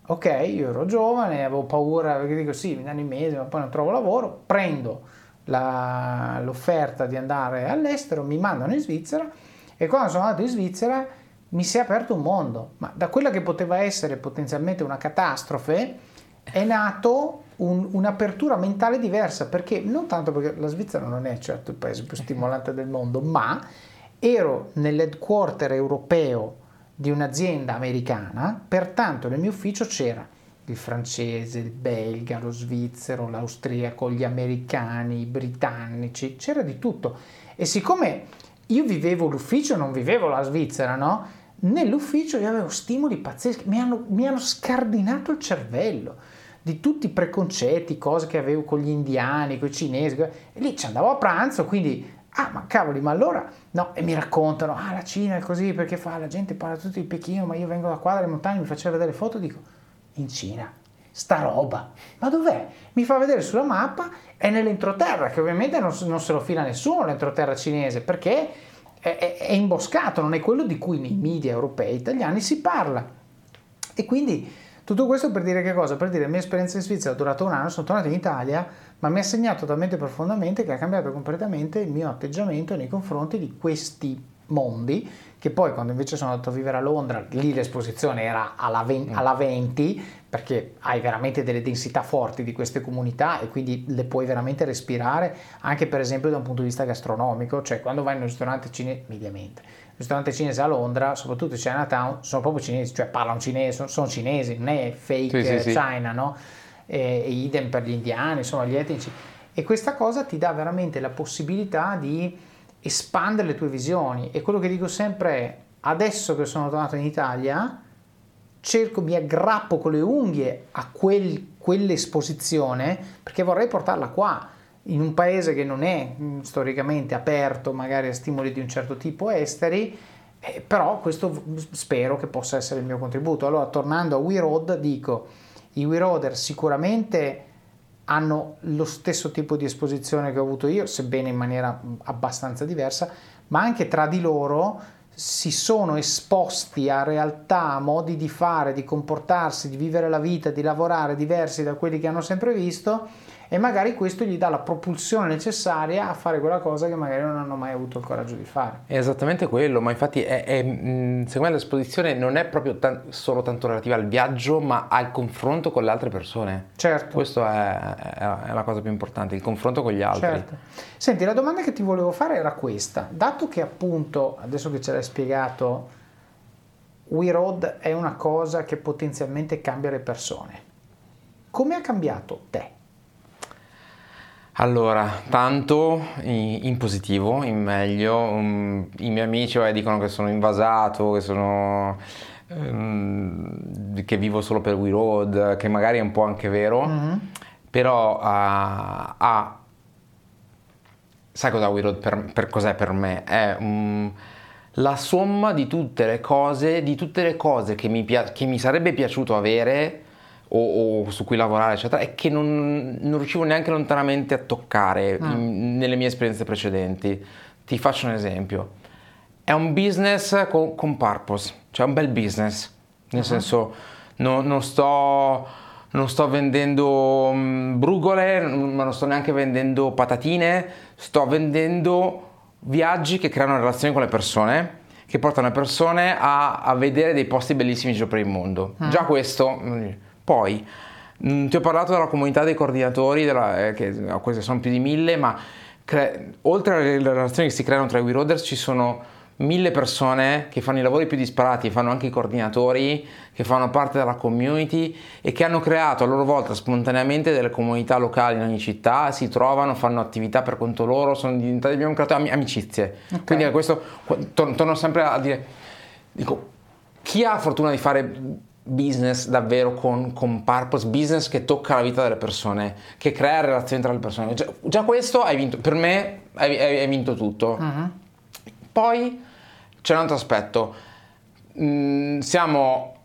Ok, io ero giovane, avevo paura perché dico sì, mi danno i mesi, ma poi non trovo lavoro, prendo la, l'offerta di andare all'estero, mi mandano in Svizzera e quando sono andato in Svizzera mi si è aperto un mondo, ma da quella che poteva essere potenzialmente una catastrofe è nato un, un'apertura mentale diversa, perché non tanto perché la Svizzera non è certo il paese più stimolante del mondo, ma ero nell'headquarter europeo di un'azienda americana, pertanto nel mio ufficio c'era il francese, il belga, lo svizzero, l'austriaco, gli americani, i britannici, c'era di tutto. E siccome io vivevo l'ufficio, non vivevo la Svizzera, no? Nell'ufficio io avevo stimoli pazzeschi, mi hanno, mi hanno scardinato il cervello di tutti i preconcetti, cose che avevo con gli indiani, con i cinesi, e lì ci andavo a pranzo, quindi, ah ma cavoli, ma allora, no, e mi raccontano, ah la Cina è così, perché fa, la gente parla tutto di Pechino, ma io vengo da qua dalle montagne, mi faceva vedere foto, dico, in Cina, sta roba, ma dov'è? Mi fa vedere sulla mappa, è nell'entroterra, che ovviamente non, non se lo fila nessuno l'entroterra cinese, perché è, è, imboscato, non è quello di cui nei media europei italiani si parla. E quindi tutto questo per dire che cosa? Per dire che la mia esperienza in Svizzera è durata un anno, sono tornato in Italia, ma mi ha segnato talmente profondamente che ha cambiato completamente il mio atteggiamento nei confronti di questi mondi che poi quando invece sono andato a vivere a Londra, lì l'esposizione era alla 20, mm. alla 20, perché hai veramente delle densità forti di queste comunità e quindi le puoi veramente respirare, anche per esempio da un punto di vista gastronomico, cioè quando vai in un ristorante cinese, mediamente, un ristorante cinese a Londra, soprattutto in Chinatown, sono proprio cinesi, cioè parlano cinese, sono, sono cinesi, non è fake sì, sì, China, sì. no? E, e idem per gli indiani, insomma gli etnici. E questa cosa ti dà veramente la possibilità di espandere le tue visioni. E quello che dico sempre è adesso che sono tornato in Italia cerco, mi aggrappo con le unghie a quel, quell'esposizione perché vorrei portarla qua in un paese che non è mm, storicamente aperto magari a stimoli di un certo tipo esteri eh, però questo spero che possa essere il mio contributo. Allora tornando a We Road dico i We Roader sicuramente hanno lo stesso tipo di esposizione che ho avuto io, sebbene in maniera abbastanza diversa, ma anche tra di loro si sono esposti a realtà, a modi di fare, di comportarsi, di vivere la vita, di lavorare diversi da quelli che hanno sempre visto e magari questo gli dà la propulsione necessaria a fare quella cosa che magari non hanno mai avuto il coraggio di fare. È esattamente quello, ma infatti è, è, secondo me l'esposizione non è proprio t- solo tanto relativa al viaggio, ma al confronto con le altre persone. Certo. Questa è, è, la cosa più importante, il confronto con gli altri. Certo. Senti, la domanda che ti volevo fare era questa, dato che appunto, adesso che ce l'hai spiegato, We Road è una cosa che potenzialmente cambia le persone come ha cambiato te? Allora, tanto in, positivo, in meglio. Um, I miei amici eh, dicono che sono invasato, che sono um, che vivo solo per We Road, che magari è un po' anche vero, mm-hmm. però uh, uh, sai cosa We Road per, per cos'è per me? È um, la somma di tutte le cose, di tutte le cose che mi, pia- che mi sarebbe piaciuto avere o, o, su cui lavorare, eccetera, e che non, non riuscivo neanche lontanamente a toccare ah. in, nelle mie esperienze precedenti. Ti faccio un esempio. È un business con, con purpose, cioè un bel business, nel uh-huh. senso no, non, sto, non sto vendendo um, brugole, ma non sto neanche vendendo patatine, sto vendendo viaggi che creano relazioni con le persone che portano le persone a, a vedere dei posti bellissimi in giro per il mondo. Uh-huh. Già questo poi mh, mm, ti ho parlato della comunità dei coordinatori, della, eh, che queste sono più di mille, ma cre- oltre alle relazioni che si creano tra i WeRoaders ci sono mille persone che fanno i lavori più disparati, fanno anche i coordinatori, che fanno parte della community e che hanno creato a loro volta spontaneamente delle comunità locali in ogni città, si trovano, fanno attività per conto loro, sono diventati, abbiamo creato amicizie. Okay. Quindi a questo torno sempre a dire, dico, chi ha fortuna di fare business davvero con, con, purpose, business che tocca la vita delle persone, che crea relazioni tra le persone. Già, già questo hai vinto, per me hai, hai vinto tutto. Uh-huh. Poi c'è un altro aspetto, mm, siamo,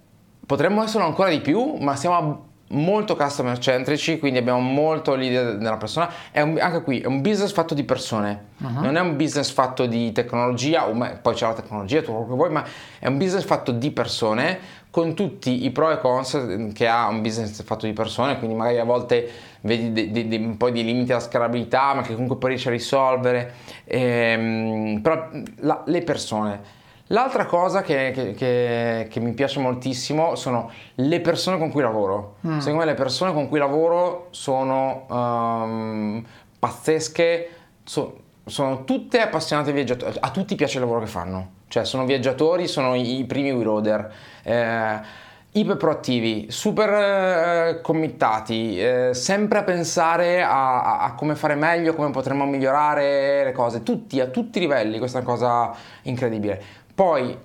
potremmo esserlo ancora di più, ma siamo molto customer centrici, quindi abbiamo molto l'idea della persona. È un, anche qui è un business fatto di persone, uh-huh. non è un business fatto di tecnologia, o, poi c'è la tecnologia, tutto quello che vuoi, ma è un business fatto di persone con tutti i pro e cons che ha un business fatto di persone, quindi magari a volte vedi de, de, de, un po' di limiti alla scalabilità, ma che comunque poi riesci a risolvere. Ehm, però la, le persone L'altra cosa che, che, che, che, mi piace moltissimo sono le persone con cui lavoro. Mm. Secondo me le persone con cui lavoro sono um, pazzesche, so, sono tutte appassionate viaggiatori, a tutti piace il lavoro che fanno, cioè sono viaggiatori, sono i, i primi we-roader. Eh, iper proattivi, super eh, committati, eh, sempre a pensare a, a, a, come fare meglio, come potremmo migliorare le cose, tutti, a tutti i livelli, questa è una cosa incredibile. Poi,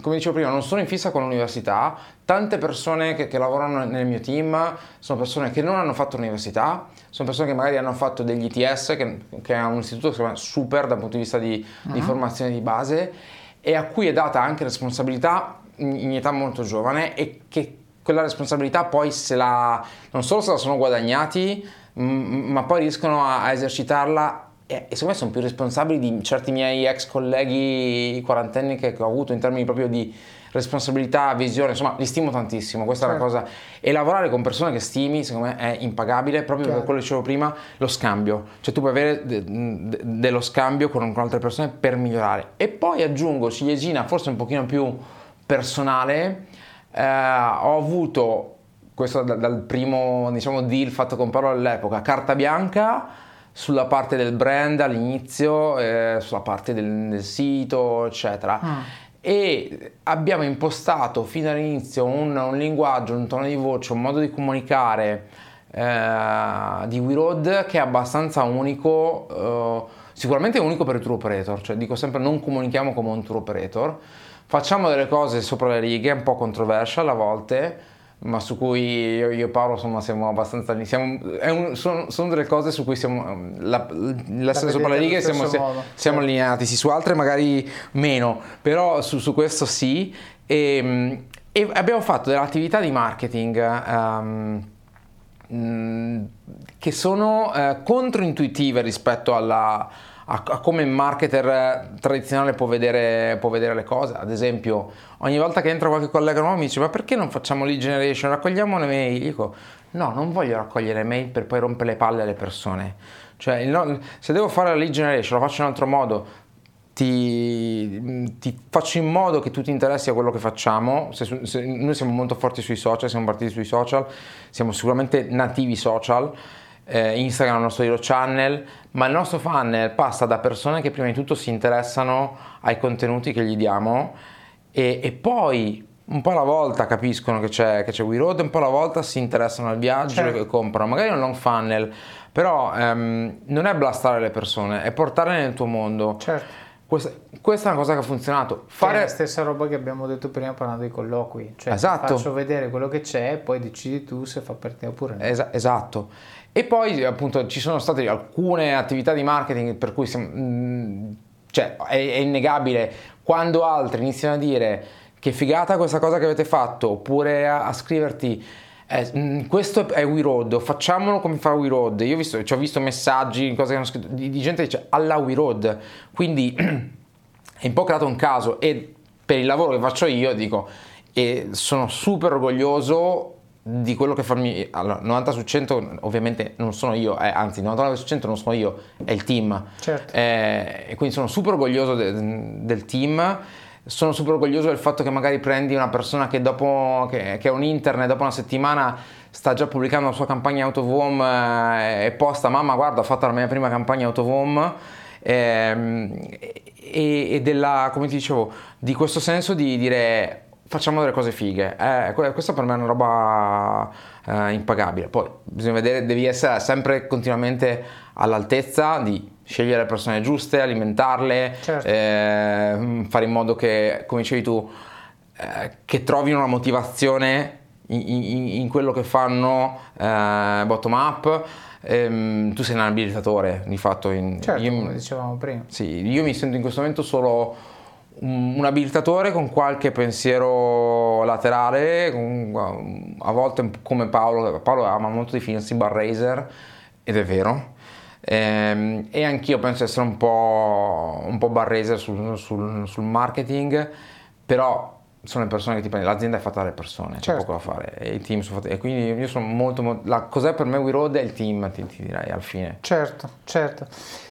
come dicevo prima, non sono in fissa con l'università, tante persone che, che, lavorano nel mio team sono persone che non hanno fatto l'università, sono persone che magari hanno fatto degli ITS, che, che è un istituto che si super dal punto di vista di, uh-huh. di, formazione di base e a cui è data anche responsabilità in, in età molto giovane e che quella responsabilità poi se la, non solo se la sono guadagnati, m- ma poi riescono a, a esercitarla e, secondo me sono più responsabili di certi miei ex colleghi quarantenni che, che ho avuto in termini proprio di responsabilità, visione, insomma li stimo tantissimo, questa certo. è la certo. cosa. E lavorare con persone che stimi, secondo me, è impagabile, proprio certo. per quello che dicevo prima, lo scambio. Cioè tu puoi avere de- de- dello scambio con, con, altre persone per migliorare. E poi aggiungo, ciliegina forse un pochino più personale, eh, ho avuto, questo da- dal primo diciamo, deal fatto con Paolo all'epoca, carta bianca, sulla parte del brand all'inizio, eh, sulla parte del, del sito, eccetera. Ah. E abbiamo impostato fin dall'inizio un, un, linguaggio, un tono di voce, un modo di comunicare eh, di WeRoad che è abbastanza unico, eh, sicuramente unico per il tour operator, cioè dico sempre non comunichiamo come un tour operator, facciamo delle cose sopra le righe, un po' controversial a volte, ma su cui io, io e Paolo insomma, siamo abbastanza siamo, un, sono, sono, delle cose su cui siamo la, l'essere sopra le righe siamo, siamo certo. allineati sì, su altre magari meno però su, su questo sì. E, e, abbiamo fatto delle attività di marketing um, che sono uh, controintuitive rispetto alla a, a come il marketer tradizionale può vedere, può vedere, le cose. Ad esempio, ogni volta che entra qualche collega nuovo mi dice: Ma perché non facciamo lead generation? Raccogliamo le mail? Dico: No, non voglio raccogliere mail per poi rompere le palle alle persone. Cioè, il, se devo fare la lead generation, lo faccio in un altro modo. Ti, ti, faccio in modo che tu ti interessi a quello che facciamo. Se, se, noi siamo molto forti sui social, siamo partiti sui social, siamo sicuramente nativi social eh, Instagram, il nostro Hero Channel, ma il nostro funnel passa da persone che prima di tutto si interessano ai contenuti che gli diamo e, e poi un po' alla volta capiscono che c'è, che c'è We Road, un po' alla volta si interessano al viaggio Certo. e comprano, magari un long funnel, però ehm, non è blastare le persone, è portarle nel tuo mondo. Certo. Questa, questa è una cosa che ha funzionato. Fare Fare la stessa roba che abbiamo detto prima parlando dei colloqui. Cioè, Esatto. faccio vedere quello che c'è, poi decidi tu se fa per te oppure no. Esa- esatto. E poi appunto ci sono state alcune attività di marketing per cui siamo- mh, cioè, è, è innegabile quando altri iniziano a dire che figata questa cosa che avete fatto oppure a, a scriverti eh, mh, questo è We Road, facciamolo come fa We Road. Io ho visto, ci ho visto messaggi, cose che hanno scritto di, di gente che dice alla We Road. Quindi *clears throat* è un po' creato un caso e per il lavoro che faccio io dico e sono super orgoglioso di quello che farmi allora 90 su 100 ovviamente non sono io eh, anzi 99 su 100 non sono io è il team Certo. Eh, e quindi sono super orgoglioso de- del team sono super orgoglioso del fatto che magari prendi una persona che dopo che, che è un intern e dopo una settimana sta già pubblicando la sua campagna home eh, e posta mamma guarda ho fatto la mia prima campagna out of home ehm, e, e della come ti dicevo di questo senso di dire facciamo delle cose fighe eh, que- questa per me è una roba eh, impagabile. Poi bisogna vedere devi essere sempre continuamente all'altezza di scegliere le persone giuste alimentarle Certo. eh, fare in modo che come dicevi tu eh, che trovino una motivazione in, in- in quello che fanno eh, bottom up Ehm, tu sei un abilitatore di fatto in, Certo, io- come dicevamo prima. sì, io mi sento in questo momento solo un, un abilitatore con qualche pensiero laterale, con- a volte come Paolo, Paolo ama molto definirsi bar raiser ed è vero. Ehm, e anch'io penso di essere un po', un po' bar raiser sul, sul- sul marketing, però sono le persone che ti prendi, l'azienda è fatta dalle persone, c'è Certo. poco da fare, e i team sono fatti, e quindi io sono molto, molto la cos'è per me We Road è il team, ti, ti direi alla fine. Certo, certo.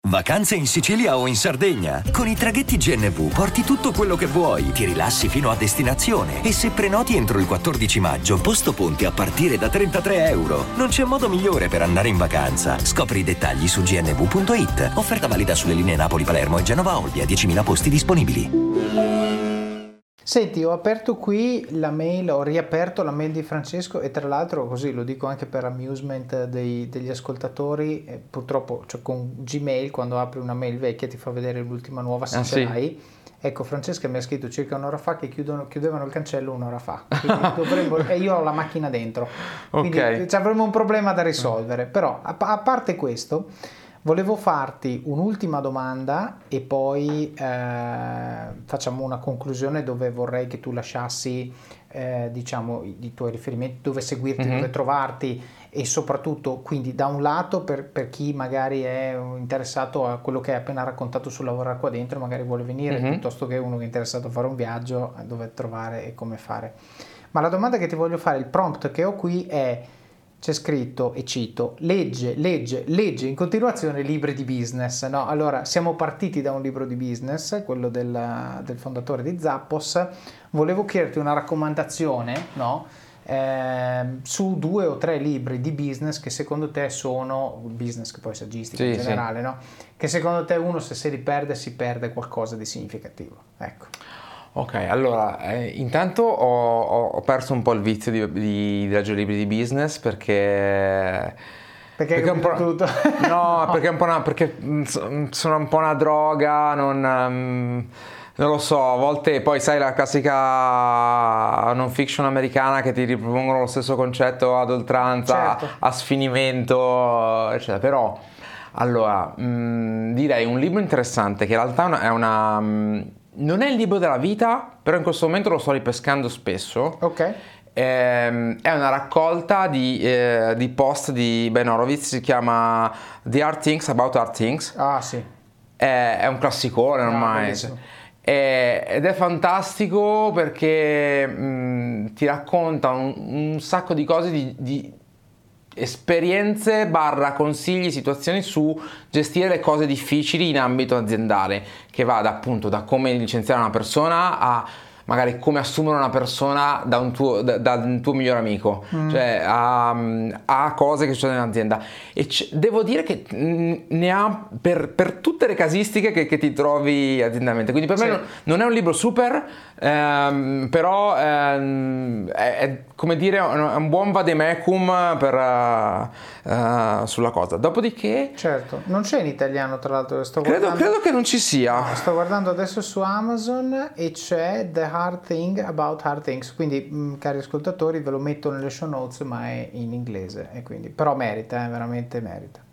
Vacanze in Sicilia o in Sardegna. Con i traghetti GNV porti tutto quello che vuoi, ti rilassi fino a destinazione e se prenoti entro il 14 maggio, posto ponti a partire da 33 euro. Non c'è modo migliore per andare in vacanza. Scopri i dettagli su gnv.it. Offerta valida sulle linee Napoli-Palermo e Genova-Olbia, 10.000 posti disponibili. Senti, ho aperto qui la mail, ho riaperto la mail di Francesco e tra l'altro così lo dico anche per amusement dei- degli ascoltatori, eh, purtroppo cioè, con Gmail quando apri una mail vecchia ti fa vedere l'ultima nuova se Ah, ce sì? l'hai. Ecco, Francesca mi ha scritto circa un'ora fa che chiudono- chiudevano il cancello un'ora fa *laughs* dovremmo- e io ho la macchina dentro. Quindi Ok. ci avremo un problema da risolvere. Però, a, a parte questo, volevo farti un'ultima domanda e poi eh, facciamo una conclusione dove vorrei che tu lasciassi, eh, diciamo, i, i tuoi riferimenti, dove seguirti, Mhm. dove trovarti e soprattutto, quindi, da un lato, per, per chi magari è interessato a quello che hai appena raccontato sul lavorare qua dentro, magari vuole venire, Mhm. piuttosto che uno che è interessato a fare un viaggio, dove trovare e come fare. Ma la domanda che ti voglio fare, il prompt che ho qui è, c'è scritto, e cito, legge, legge, legge in continuazione libri di business. No? Allora, siamo partiti da un libro di business, quello del, del fondatore di Zappos. Volevo chiederti una raccomandazione, no? Ehm, su due o tre libri di business che secondo te sono business che poi saggistica in Sì, sì. generale, no? Che secondo te uno se si riperde si perde qualcosa di significativo. Ecco. Ok, allora, eh, intanto ho, ho- perso un po' il vizio di, di, di leggere libri di business perché... Perché hai è un po', tutto? *laughs* No, perché è un po' una, perché mm, mm, sono un po' una droga, non, mm, non lo so, a volte poi sai la classica non fiction americana che ti ripropongono lo stesso concetto ad oltranza, Certo. a sfinimento, eccetera, però... Allora, mm, direi un libro interessante che in realtà è una- è una... mm, non è il libro della vita, però in questo momento lo sto ripescando spesso. Ok. Ehm, è una raccolta di, eh, di post di Ben Horowitz, si chiama The Art Things About Art Things. Ah sì. È, è un classicone ormai. bellissimo. È- ed è fantastico perché mh, ti racconta un, un sacco di cose di, di esperienze barra consigli, situazioni su gestire le cose difficili in ambito aziendale, che va da, appunto da come licenziare una persona a magari come assumere una persona da un tuo, da, da un tuo migliore amico, mm. cioè a, a, cose che succedono in azienda. E c- devo dire che ne ha per, per tutte le casistiche che, che, ti trovi aziendalmente. Quindi per sì. me non, non, è un libro super, ehm, però ehm, è, è, come dire è un buon vademecum per, uh, uh, sulla cosa. Dopodiché... Certo, non c'è in italiano tra l'altro. Sto credo, guardando, credo che non ci sia. sto guardando adesso su Amazon e c'è The Hard Thing About Hard Things, quindi mh, mm, cari ascoltatori ve lo metto nelle show notes ma è in inglese, quindi, però merita, eh, veramente merita.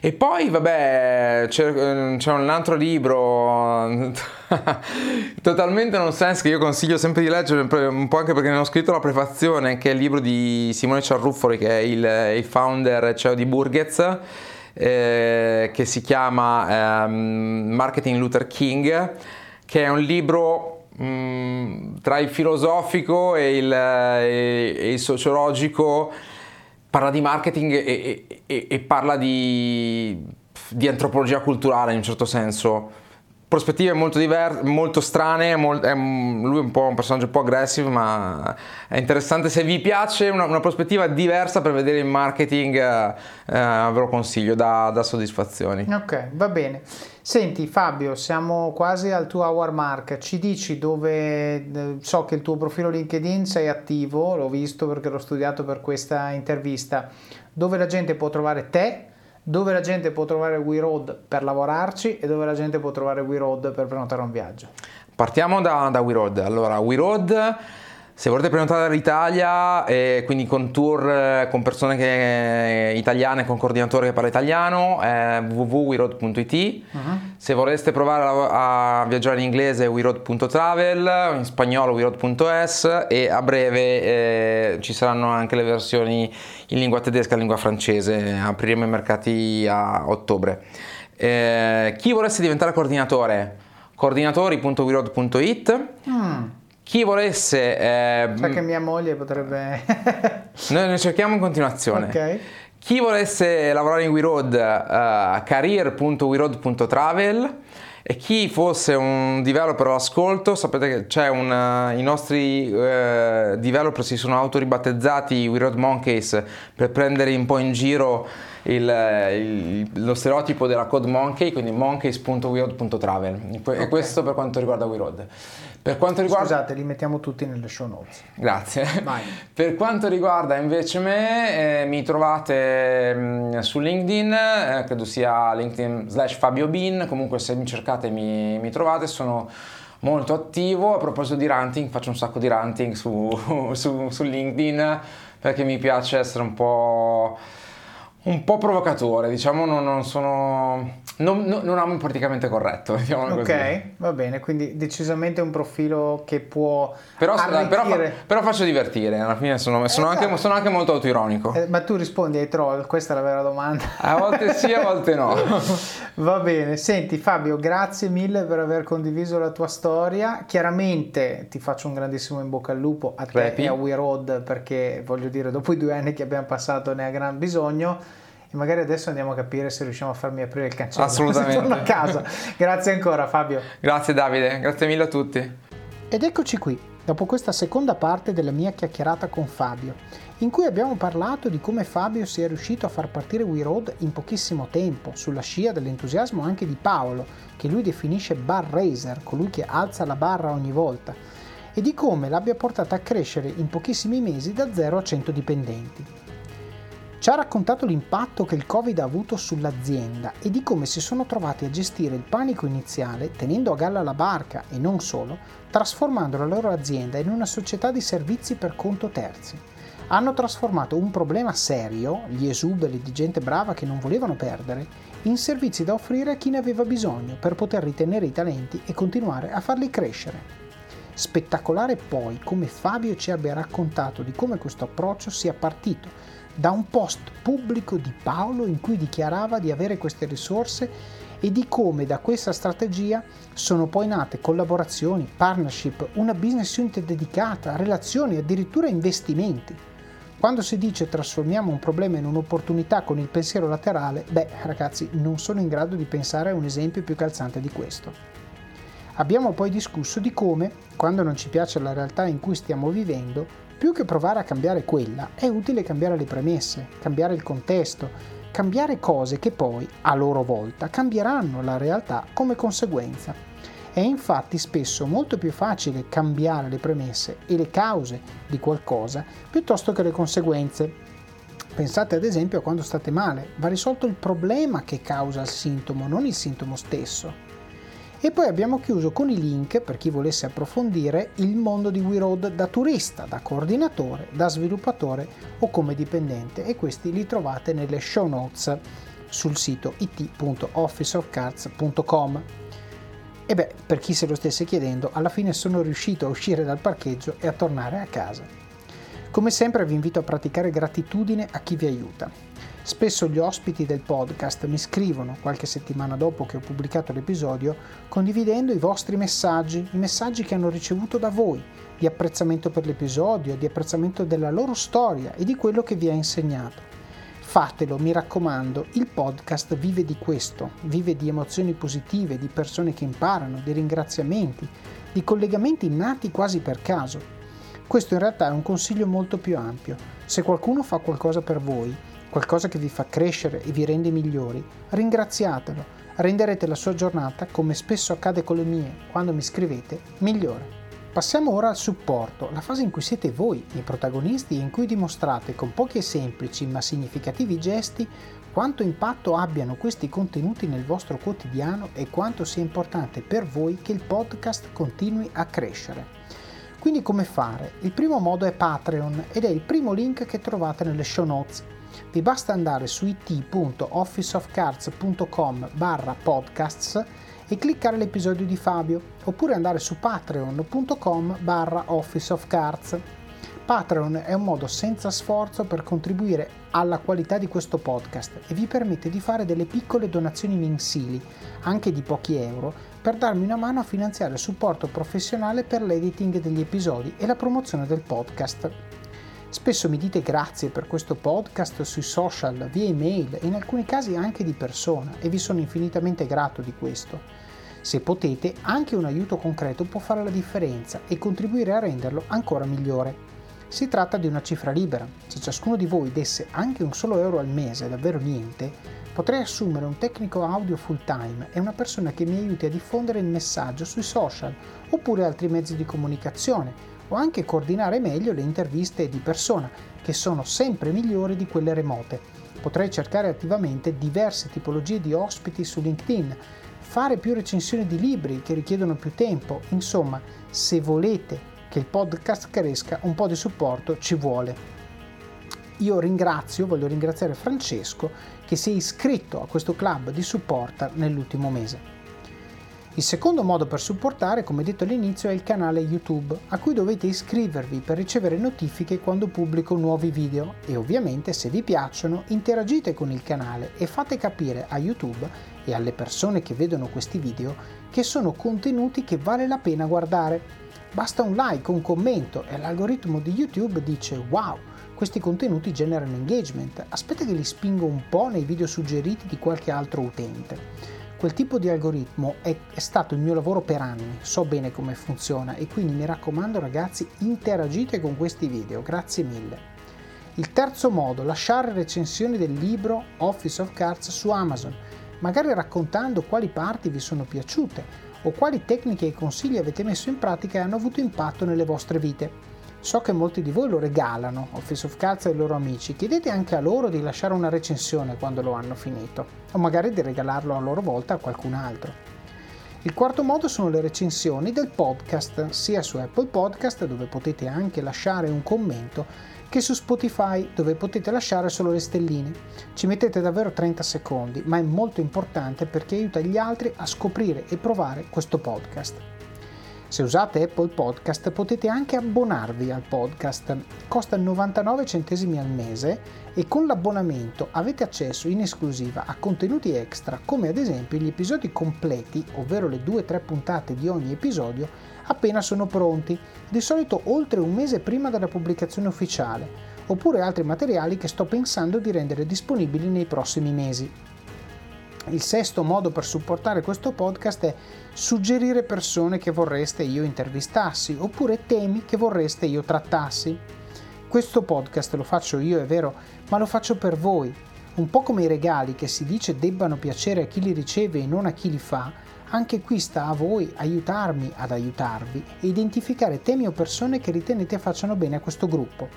E poi, vabbè, c'è, c'è un altro libro *laughs* totalmente non sense che io consiglio sempre di leggere, un po' anche perché ne ho scritto la prefazione, che è il libro di Simone Ciarruffoli, che è il, il founder CEO di Burgets, eh, che si chiama eh, Marketing Luther King, che è un libro Mm, tra il filosofico e il, e, e il sociologico parla di marketing e, e, e parla di, di, antropologia culturale in un certo senso. Prospettive molto diverse, molto strane, molto, è, lui è un po' un personaggio un po' aggressivo, ma è interessante. Se vi piace una, una prospettiva diversa per vedere il marketing, eh, ve lo consiglio, da, da soddisfazioni. Ok, va bene. Senti Fabio, siamo quasi al tuo hour mark, ci dici dove, eh, so che il tuo profilo LinkedIn sei attivo, l'ho visto perché l'ho studiato per questa intervista, dove la gente può trovare te, dove la gente può trovare WeRoad per lavorarci e dove la gente può trovare WeRoad per prenotare un viaggio. Partiamo da, da WeRoad, allora WeRoad se volete prenotare dall'Italia, eh, quindi con tour eh, con persone che, eh, italiane, con coordinatore che parla italiano, è www.weroad.it. Uh-huh. Se vorreste provare a, a, viaggiare in inglese, weroad.travel, in spagnolo weroad.es e a breve eh, ci saranno anche le versioni in lingua tedesca e in lingua francese. Apriremo i mercati a ottobre. Eh, chi volesse diventare coordinatore, coordinatori.weroad.it. Mm chi volesse... Eh, Sa che mia moglie potrebbe... *laughs* noi ne cerchiamo in continuazione. Ok. Chi volesse lavorare in WeRoad, uh, career.weroad.travel e chi fosse un developer all'ascolto, sapete che c'è un, uh, i nostri uh, developer si sono autoribattezzati WeRoad Monkeys per prendere un po' in giro il, il, lo stereotipo della code monkey, quindi monkeys.weroad.travel. Okay. E questo per quanto riguarda WeRoad. Per quanto riguarda... Scusate, li mettiamo tutti nelle show notes. Grazie. *laughs* per quanto riguarda invece me, eh, mi trovate mh, mm, su LinkedIn, eh, credo sia LinkedIn slash Fabio Bin, comunque se mi cercate mi, mi trovate, sono molto attivo. A proposito di ranting, faccio un sacco di ranting su, *laughs* su, su LinkedIn perché mi piace essere un po' un po' provocatore, diciamo, non, non sono. Non, non, amo il politicamente corretto, *laughs* diciamo Ok, così. va bene, quindi decisamente un profilo che può. Però, però, però faccio divertire, alla fine sono, sono, eh, anche, sono anche, molto autoironico. Eh, ma tu rispondi ai troll, questa è la vera domanda. A volte sì, a volte no. *laughs* va bene, senti Fabio, grazie mille per aver condiviso la tua storia. Chiaramente ti faccio un grandissimo in bocca al lupo a te Repi. e a We Road perché voglio dire, dopo i due anni che abbiamo passato ne ha gran bisogno e magari adesso andiamo a capire se riusciamo a farmi aprire il cancello. Assolutamente. *laughs* torno a casa. Grazie ancora Fabio. Grazie Davide, grazie mille a tutti. Ed eccoci qui, dopo questa seconda parte della mia chiacchierata con Fabio, in cui abbiamo parlato di come Fabio sia riuscito a far partire We Road in pochissimo tempo, sulla scia dell'entusiasmo anche di Paolo, che lui definisce bar raiser, colui che alza la barra ogni volta, e di come l'abbia portata a crescere in pochissimi mesi da 0 a 100 dipendenti. Ci ha raccontato l'impatto che il Covid ha avuto sull'azienda e di come si sono trovati a gestire il panico iniziale tenendo a galla la barca e non solo, trasformando la loro azienda in una società di servizi per conto terzi. Hanno trasformato un problema serio, gli esuberi di gente brava che non volevano perdere, in servizi da offrire a chi ne aveva bisogno per poter ritenere i talenti e continuare a farli crescere. Spettacolare poi come Fabio ci abbia raccontato di come questo approccio sia partito da un post pubblico di Paolo in cui dichiarava di avere queste risorse e di come da questa strategia sono poi nate collaborazioni, partnership, una business unit dedicata, relazioni, addirittura investimenti. Quando si dice trasformiamo un problema in un'opportunità con il pensiero laterale, beh ragazzi non sono in grado di pensare a un esempio più calzante di questo. Abbiamo poi discusso di come, quando non ci piace la realtà in cui stiamo vivendo, più che provare a cambiare quella, è utile cambiare le premesse, cambiare il contesto, cambiare cose che poi, a loro volta, cambieranno la realtà come conseguenza. È infatti spesso molto più facile cambiare le premesse e le cause di qualcosa piuttosto che le conseguenze. Pensate ad esempio a quando state male, va risolto il problema che causa il sintomo, non il sintomo stesso. E poi abbiamo chiuso con i link per chi volesse approfondire il mondo di WeRoad da turista, da coordinatore, da sviluppatore o come dipendente e questi li trovate nelle show notes sul sito it.officeofcards.com. E beh, per chi se lo stesse chiedendo, alla fine sono riuscito a uscire dal parcheggio e a tornare a casa. Come sempre vi invito a praticare gratitudine a chi vi aiuta. Spesso gli ospiti del podcast mi scrivono qualche settimana dopo che ho pubblicato l'episodio condividendo i vostri messaggi, i messaggi che hanno ricevuto da voi, di apprezzamento per l'episodio, di apprezzamento della loro storia e di quello che vi ha insegnato. Fatelo, mi raccomando, il podcast vive di questo, vive di emozioni positive, di persone che imparano, di ringraziamenti, di collegamenti nati quasi per caso. Questo in realtà è un consiglio molto più ampio. Se qualcuno fa qualcosa per voi, qualcosa che vi fa crescere e vi rende migliori, ringraziatelo. Renderete la sua giornata, come spesso accade con le mie, quando mi scrivete, migliore. Passiamo ora al supporto, la fase in cui siete voi i protagonisti e in cui dimostrate con pochi e semplici ma significativi gesti quanto impatto abbiano questi contenuti nel vostro quotidiano e quanto sia importante per voi che il podcast continui a crescere. Quindi come fare? Il primo modo è Patreon ed è il primo link che trovate nelle show notes. Vi basta andare su it.officeofcards.com barra podcasts e cliccare l'episodio di Fabio, oppure andare su patreon.com barra Office of Cards. Patreon è un modo senza sforzo per contribuire alla qualità di questo podcast e vi permette di fare delle piccole donazioni mensili, anche di pochi euro, per darmi una mano a finanziare il supporto professionale per l'editing degli episodi e la promozione del podcast. Spesso mi dite grazie per questo podcast sui social, via email e in alcuni casi anche di persona e vi sono infinitamente grato di questo. Se potete, anche un aiuto concreto può fare la differenza e contribuire a renderlo ancora migliore. Si tratta di una cifra libera. Se ciascuno di voi desse anche un solo euro al mese, davvero niente, potrei assumere un tecnico audio full time e una persona che mi aiuti a diffondere il messaggio sui social oppure altri mezzi di comunicazione o anche coordinare meglio le interviste di persona, che sono sempre migliori di quelle remote. Potrei cercare attivamente diverse tipologie di ospiti su LinkedIn, fare più recensioni di libri che richiedono più tempo, insomma, se volete che il podcast cresca, un po' di supporto ci vuole. Io ringrazio, voglio ringraziare Francesco che si è iscritto a questo club di supporter nell'ultimo mese. Il secondo modo per supportare, come detto all'inizio, è il canale YouTube, a cui dovete iscrivervi per ricevere notifiche quando pubblico nuovi video e ovviamente se vi piacciono interagite con il canale e fate capire a YouTube e alle persone che vedono questi video che sono contenuti che vale la pena guardare. Basta un like, un commento e l'algoritmo di YouTube dice wow, questi contenuti generano engagement, aspetta che li spingo un po' nei video suggeriti di qualche altro utente. Quel tipo di algoritmo è, è, stato il mio lavoro per anni, so bene come funziona e quindi mi raccomando ragazzi interagite con questi video, grazie mille. Il terzo modo, lasciare recensioni del libro Office of Cards su Amazon, magari raccontando quali parti vi sono piaciute o quali tecniche e consigli avete messo in pratica e hanno avuto impatto nelle vostre vite. So che molti di voi lo regalano, Office of Cards ai loro amici, chiedete anche a loro di lasciare una recensione quando lo hanno finito, o magari di regalarlo a loro volta a qualcun altro. Il quarto modo sono le recensioni del podcast, sia su Apple Podcast dove potete anche lasciare un commento, che su Spotify dove potete lasciare solo le stelline. Ci mettete davvero 30 secondi, ma è molto importante perché aiuta gli altri a scoprire e provare questo podcast. Se usate Apple Podcast potete anche abbonarvi al podcast, costa 99 centesimi al mese e con l'abbonamento avete accesso in esclusiva a contenuti extra come ad esempio gli episodi completi, ovvero le 2-3 puntate di ogni episodio, appena sono pronti, di solito oltre un mese prima della pubblicazione ufficiale, oppure altri materiali che sto pensando di rendere disponibili nei prossimi mesi. Il sesto modo per supportare questo podcast è suggerire persone che vorreste io intervistassi oppure temi che vorreste io trattassi. Questo podcast lo faccio io, è vero, ma lo faccio per voi. Un po' come i regali che si dice debbano piacere a chi li riceve e non a chi li fa, anche qui sta a voi aiutarmi ad aiutarvi e identificare temi o persone che ritenete facciano bene a questo gruppo.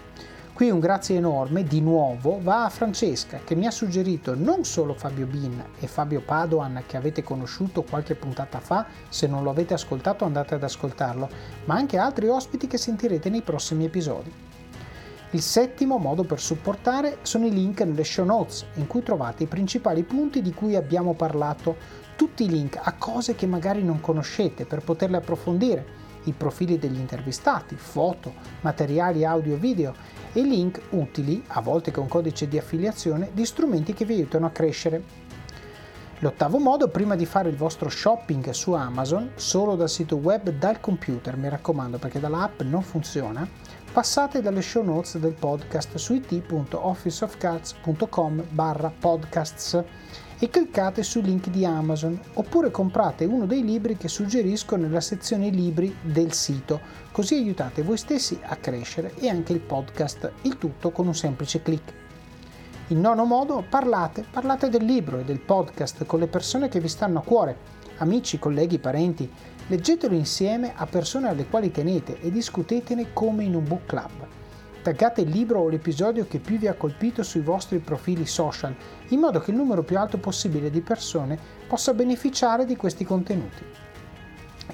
Qui un grazie enorme di nuovo va a Francesca che mi ha suggerito non solo Fabio Bin e Fabio Padoan che avete conosciuto qualche puntata fa, se non lo avete ascoltato andate ad ascoltarlo, ma anche altri ospiti che sentirete nei prossimi episodi. Il settimo modo per supportare sono i link nelle show notes in cui trovate i principali punti di cui abbiamo parlato, tutti i link a cose che magari non conoscete per poterle approfondire i profili degli intervistati, foto, materiali audio e video e link utili, a volte con codice di affiliazione, di strumenti che vi aiutano a crescere. L'ottavo modo, prima di fare il vostro shopping su Amazon, solo dal sito web, dal computer, mi raccomando perché dall'app non funziona, passate dalle show notes del podcast su it.officeofcards.com barra podcasts e cliccate sul link di Amazon oppure comprate uno dei libri che suggerisco nella sezione libri del sito, così aiutate voi stessi a crescere e anche il podcast, il tutto con un semplice clic. In nono modo, parlate, parlate del libro e del podcast con le persone che vi stanno a cuore, amici, colleghi, parenti, leggetelo insieme a persone alle quali tenete e discutetene come in un book club taggate il libro o l'episodio che più vi ha colpito sui vostri profili social, in modo che il numero più alto possibile di persone possa beneficiare di questi contenuti.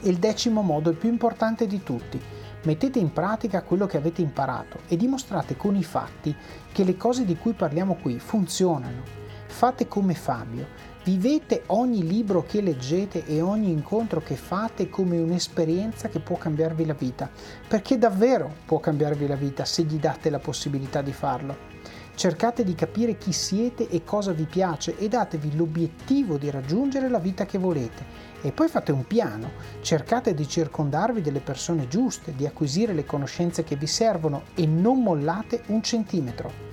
E il decimo modo, il più importante di tutti, mettete in pratica quello che avete imparato e dimostrate con i fatti che le cose di cui parliamo qui funzionano. Fate come Fabio, Vivete ogni libro che leggete e ogni incontro che fate come un'esperienza che può cambiarvi la vita, perché davvero può cambiarvi la vita se gli date la possibilità di farlo. Cercate di capire chi siete e cosa vi piace e datevi l'obiettivo di raggiungere la vita che volete. E poi fate un piano, cercate di circondarvi delle persone giuste, di acquisire le conoscenze che vi servono e non mollate un centimetro.